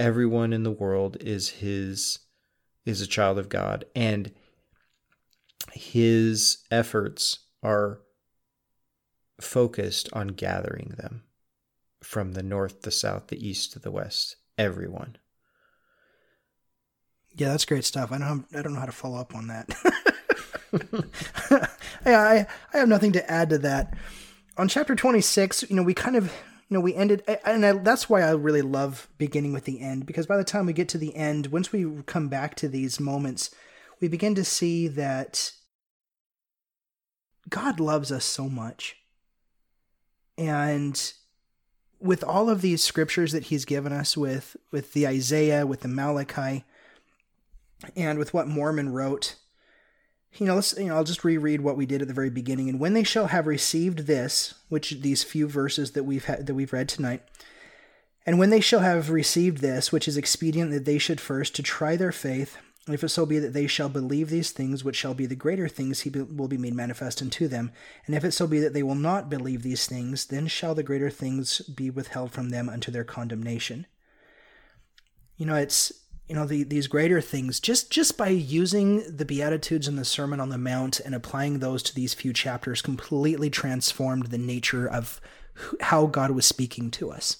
everyone in the world is his is a child of God and his efforts are focused on gathering them from the north, the south, the east to the west, everyone. Yeah, that's great stuff. I don't I don't know how to follow up on that. yeah, I I have nothing to add to that. On chapter 26, you know, we kind of you know, we ended, and I, that's why I really love beginning with the end because by the time we get to the end, once we come back to these moments, we begin to see that God loves us so much. And with all of these scriptures that he's given us with with the Isaiah, with the Malachi, and with what Mormon wrote, you know, let's, you know, I'll just reread what we did at the very beginning. And when they shall have received this, which these few verses that we've had, that we've read tonight, and when they shall have received this, which is expedient that they should first to try their faith, if it so be that they shall believe these things, which shall be the greater things, he will be made manifest unto them. And if it so be that they will not believe these things, then shall the greater things be withheld from them unto their condemnation. You know, it's you know the, these greater things just just by using the beatitudes and the sermon on the mount and applying those to these few chapters completely transformed the nature of how god was speaking to us.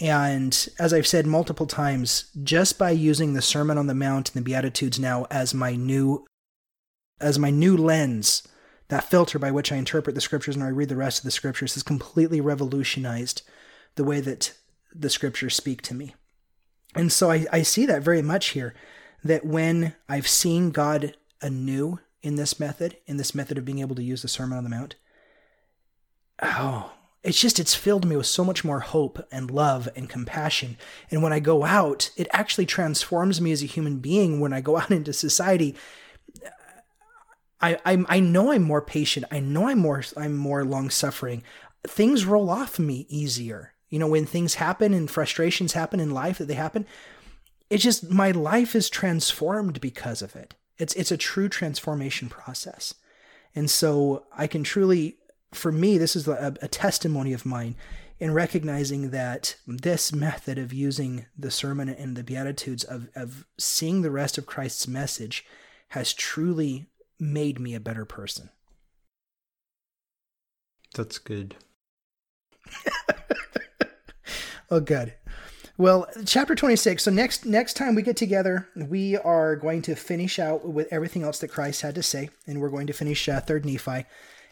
And as i've said multiple times just by using the sermon on the mount and the beatitudes now as my new as my new lens that filter by which i interpret the scriptures and i read the rest of the scriptures has completely revolutionized the way that the scriptures speak to me and so I, I see that very much here that when I've seen God anew in this method, in this method of being able to use the Sermon on the Mount, oh, it's just, it's filled me with so much more hope and love and compassion. And when I go out, it actually transforms me as a human being. When I go out into society, I, I, I know I'm more patient. I know I'm more, I'm more long suffering. Things roll off me easier you know, when things happen and frustrations happen in life that they happen, it's just my life is transformed because of it. It's it's a true transformation process. And so I can truly for me this is a, a testimony of mine in recognizing that this method of using the sermon and the beatitudes of of seeing the rest of Christ's message has truly made me a better person. That's good. Oh, good. Well, chapter 26. So next next time we get together, we are going to finish out with everything else that Christ had to say, and we're going to finish uh, Third Nephi.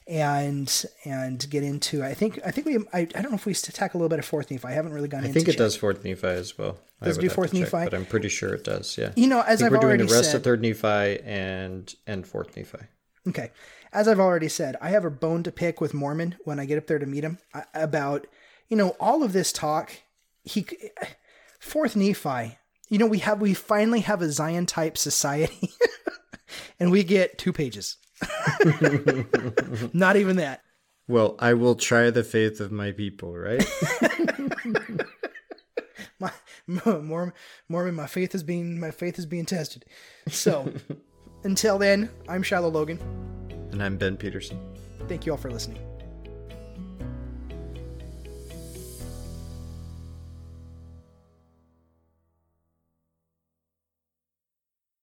and and get into. I think I think we I, I don't know if we tackle a little bit of fourth Nephi. I haven't really gone into it. I think it check. does fourth Nephi as well. Does it do have fourth check, Nephi? but I'm pretty sure it does. Yeah. You know, as I I've think we're doing already the rest said, of third Nephi and and fourth Nephi. Okay. As I've already said, I have a bone to pick with Mormon when I get up there to meet him about, you know, all of this talk. He, fourth Nephi, you know, we have, we finally have a Zion type society and we get two pages. Not even that. Well, I will try the faith of my people, right? My, Mormon, Mormon, my faith is being, my faith is being tested. So until then, I'm Shiloh Logan. and I'm Ben Peterson. Thank you all for listening.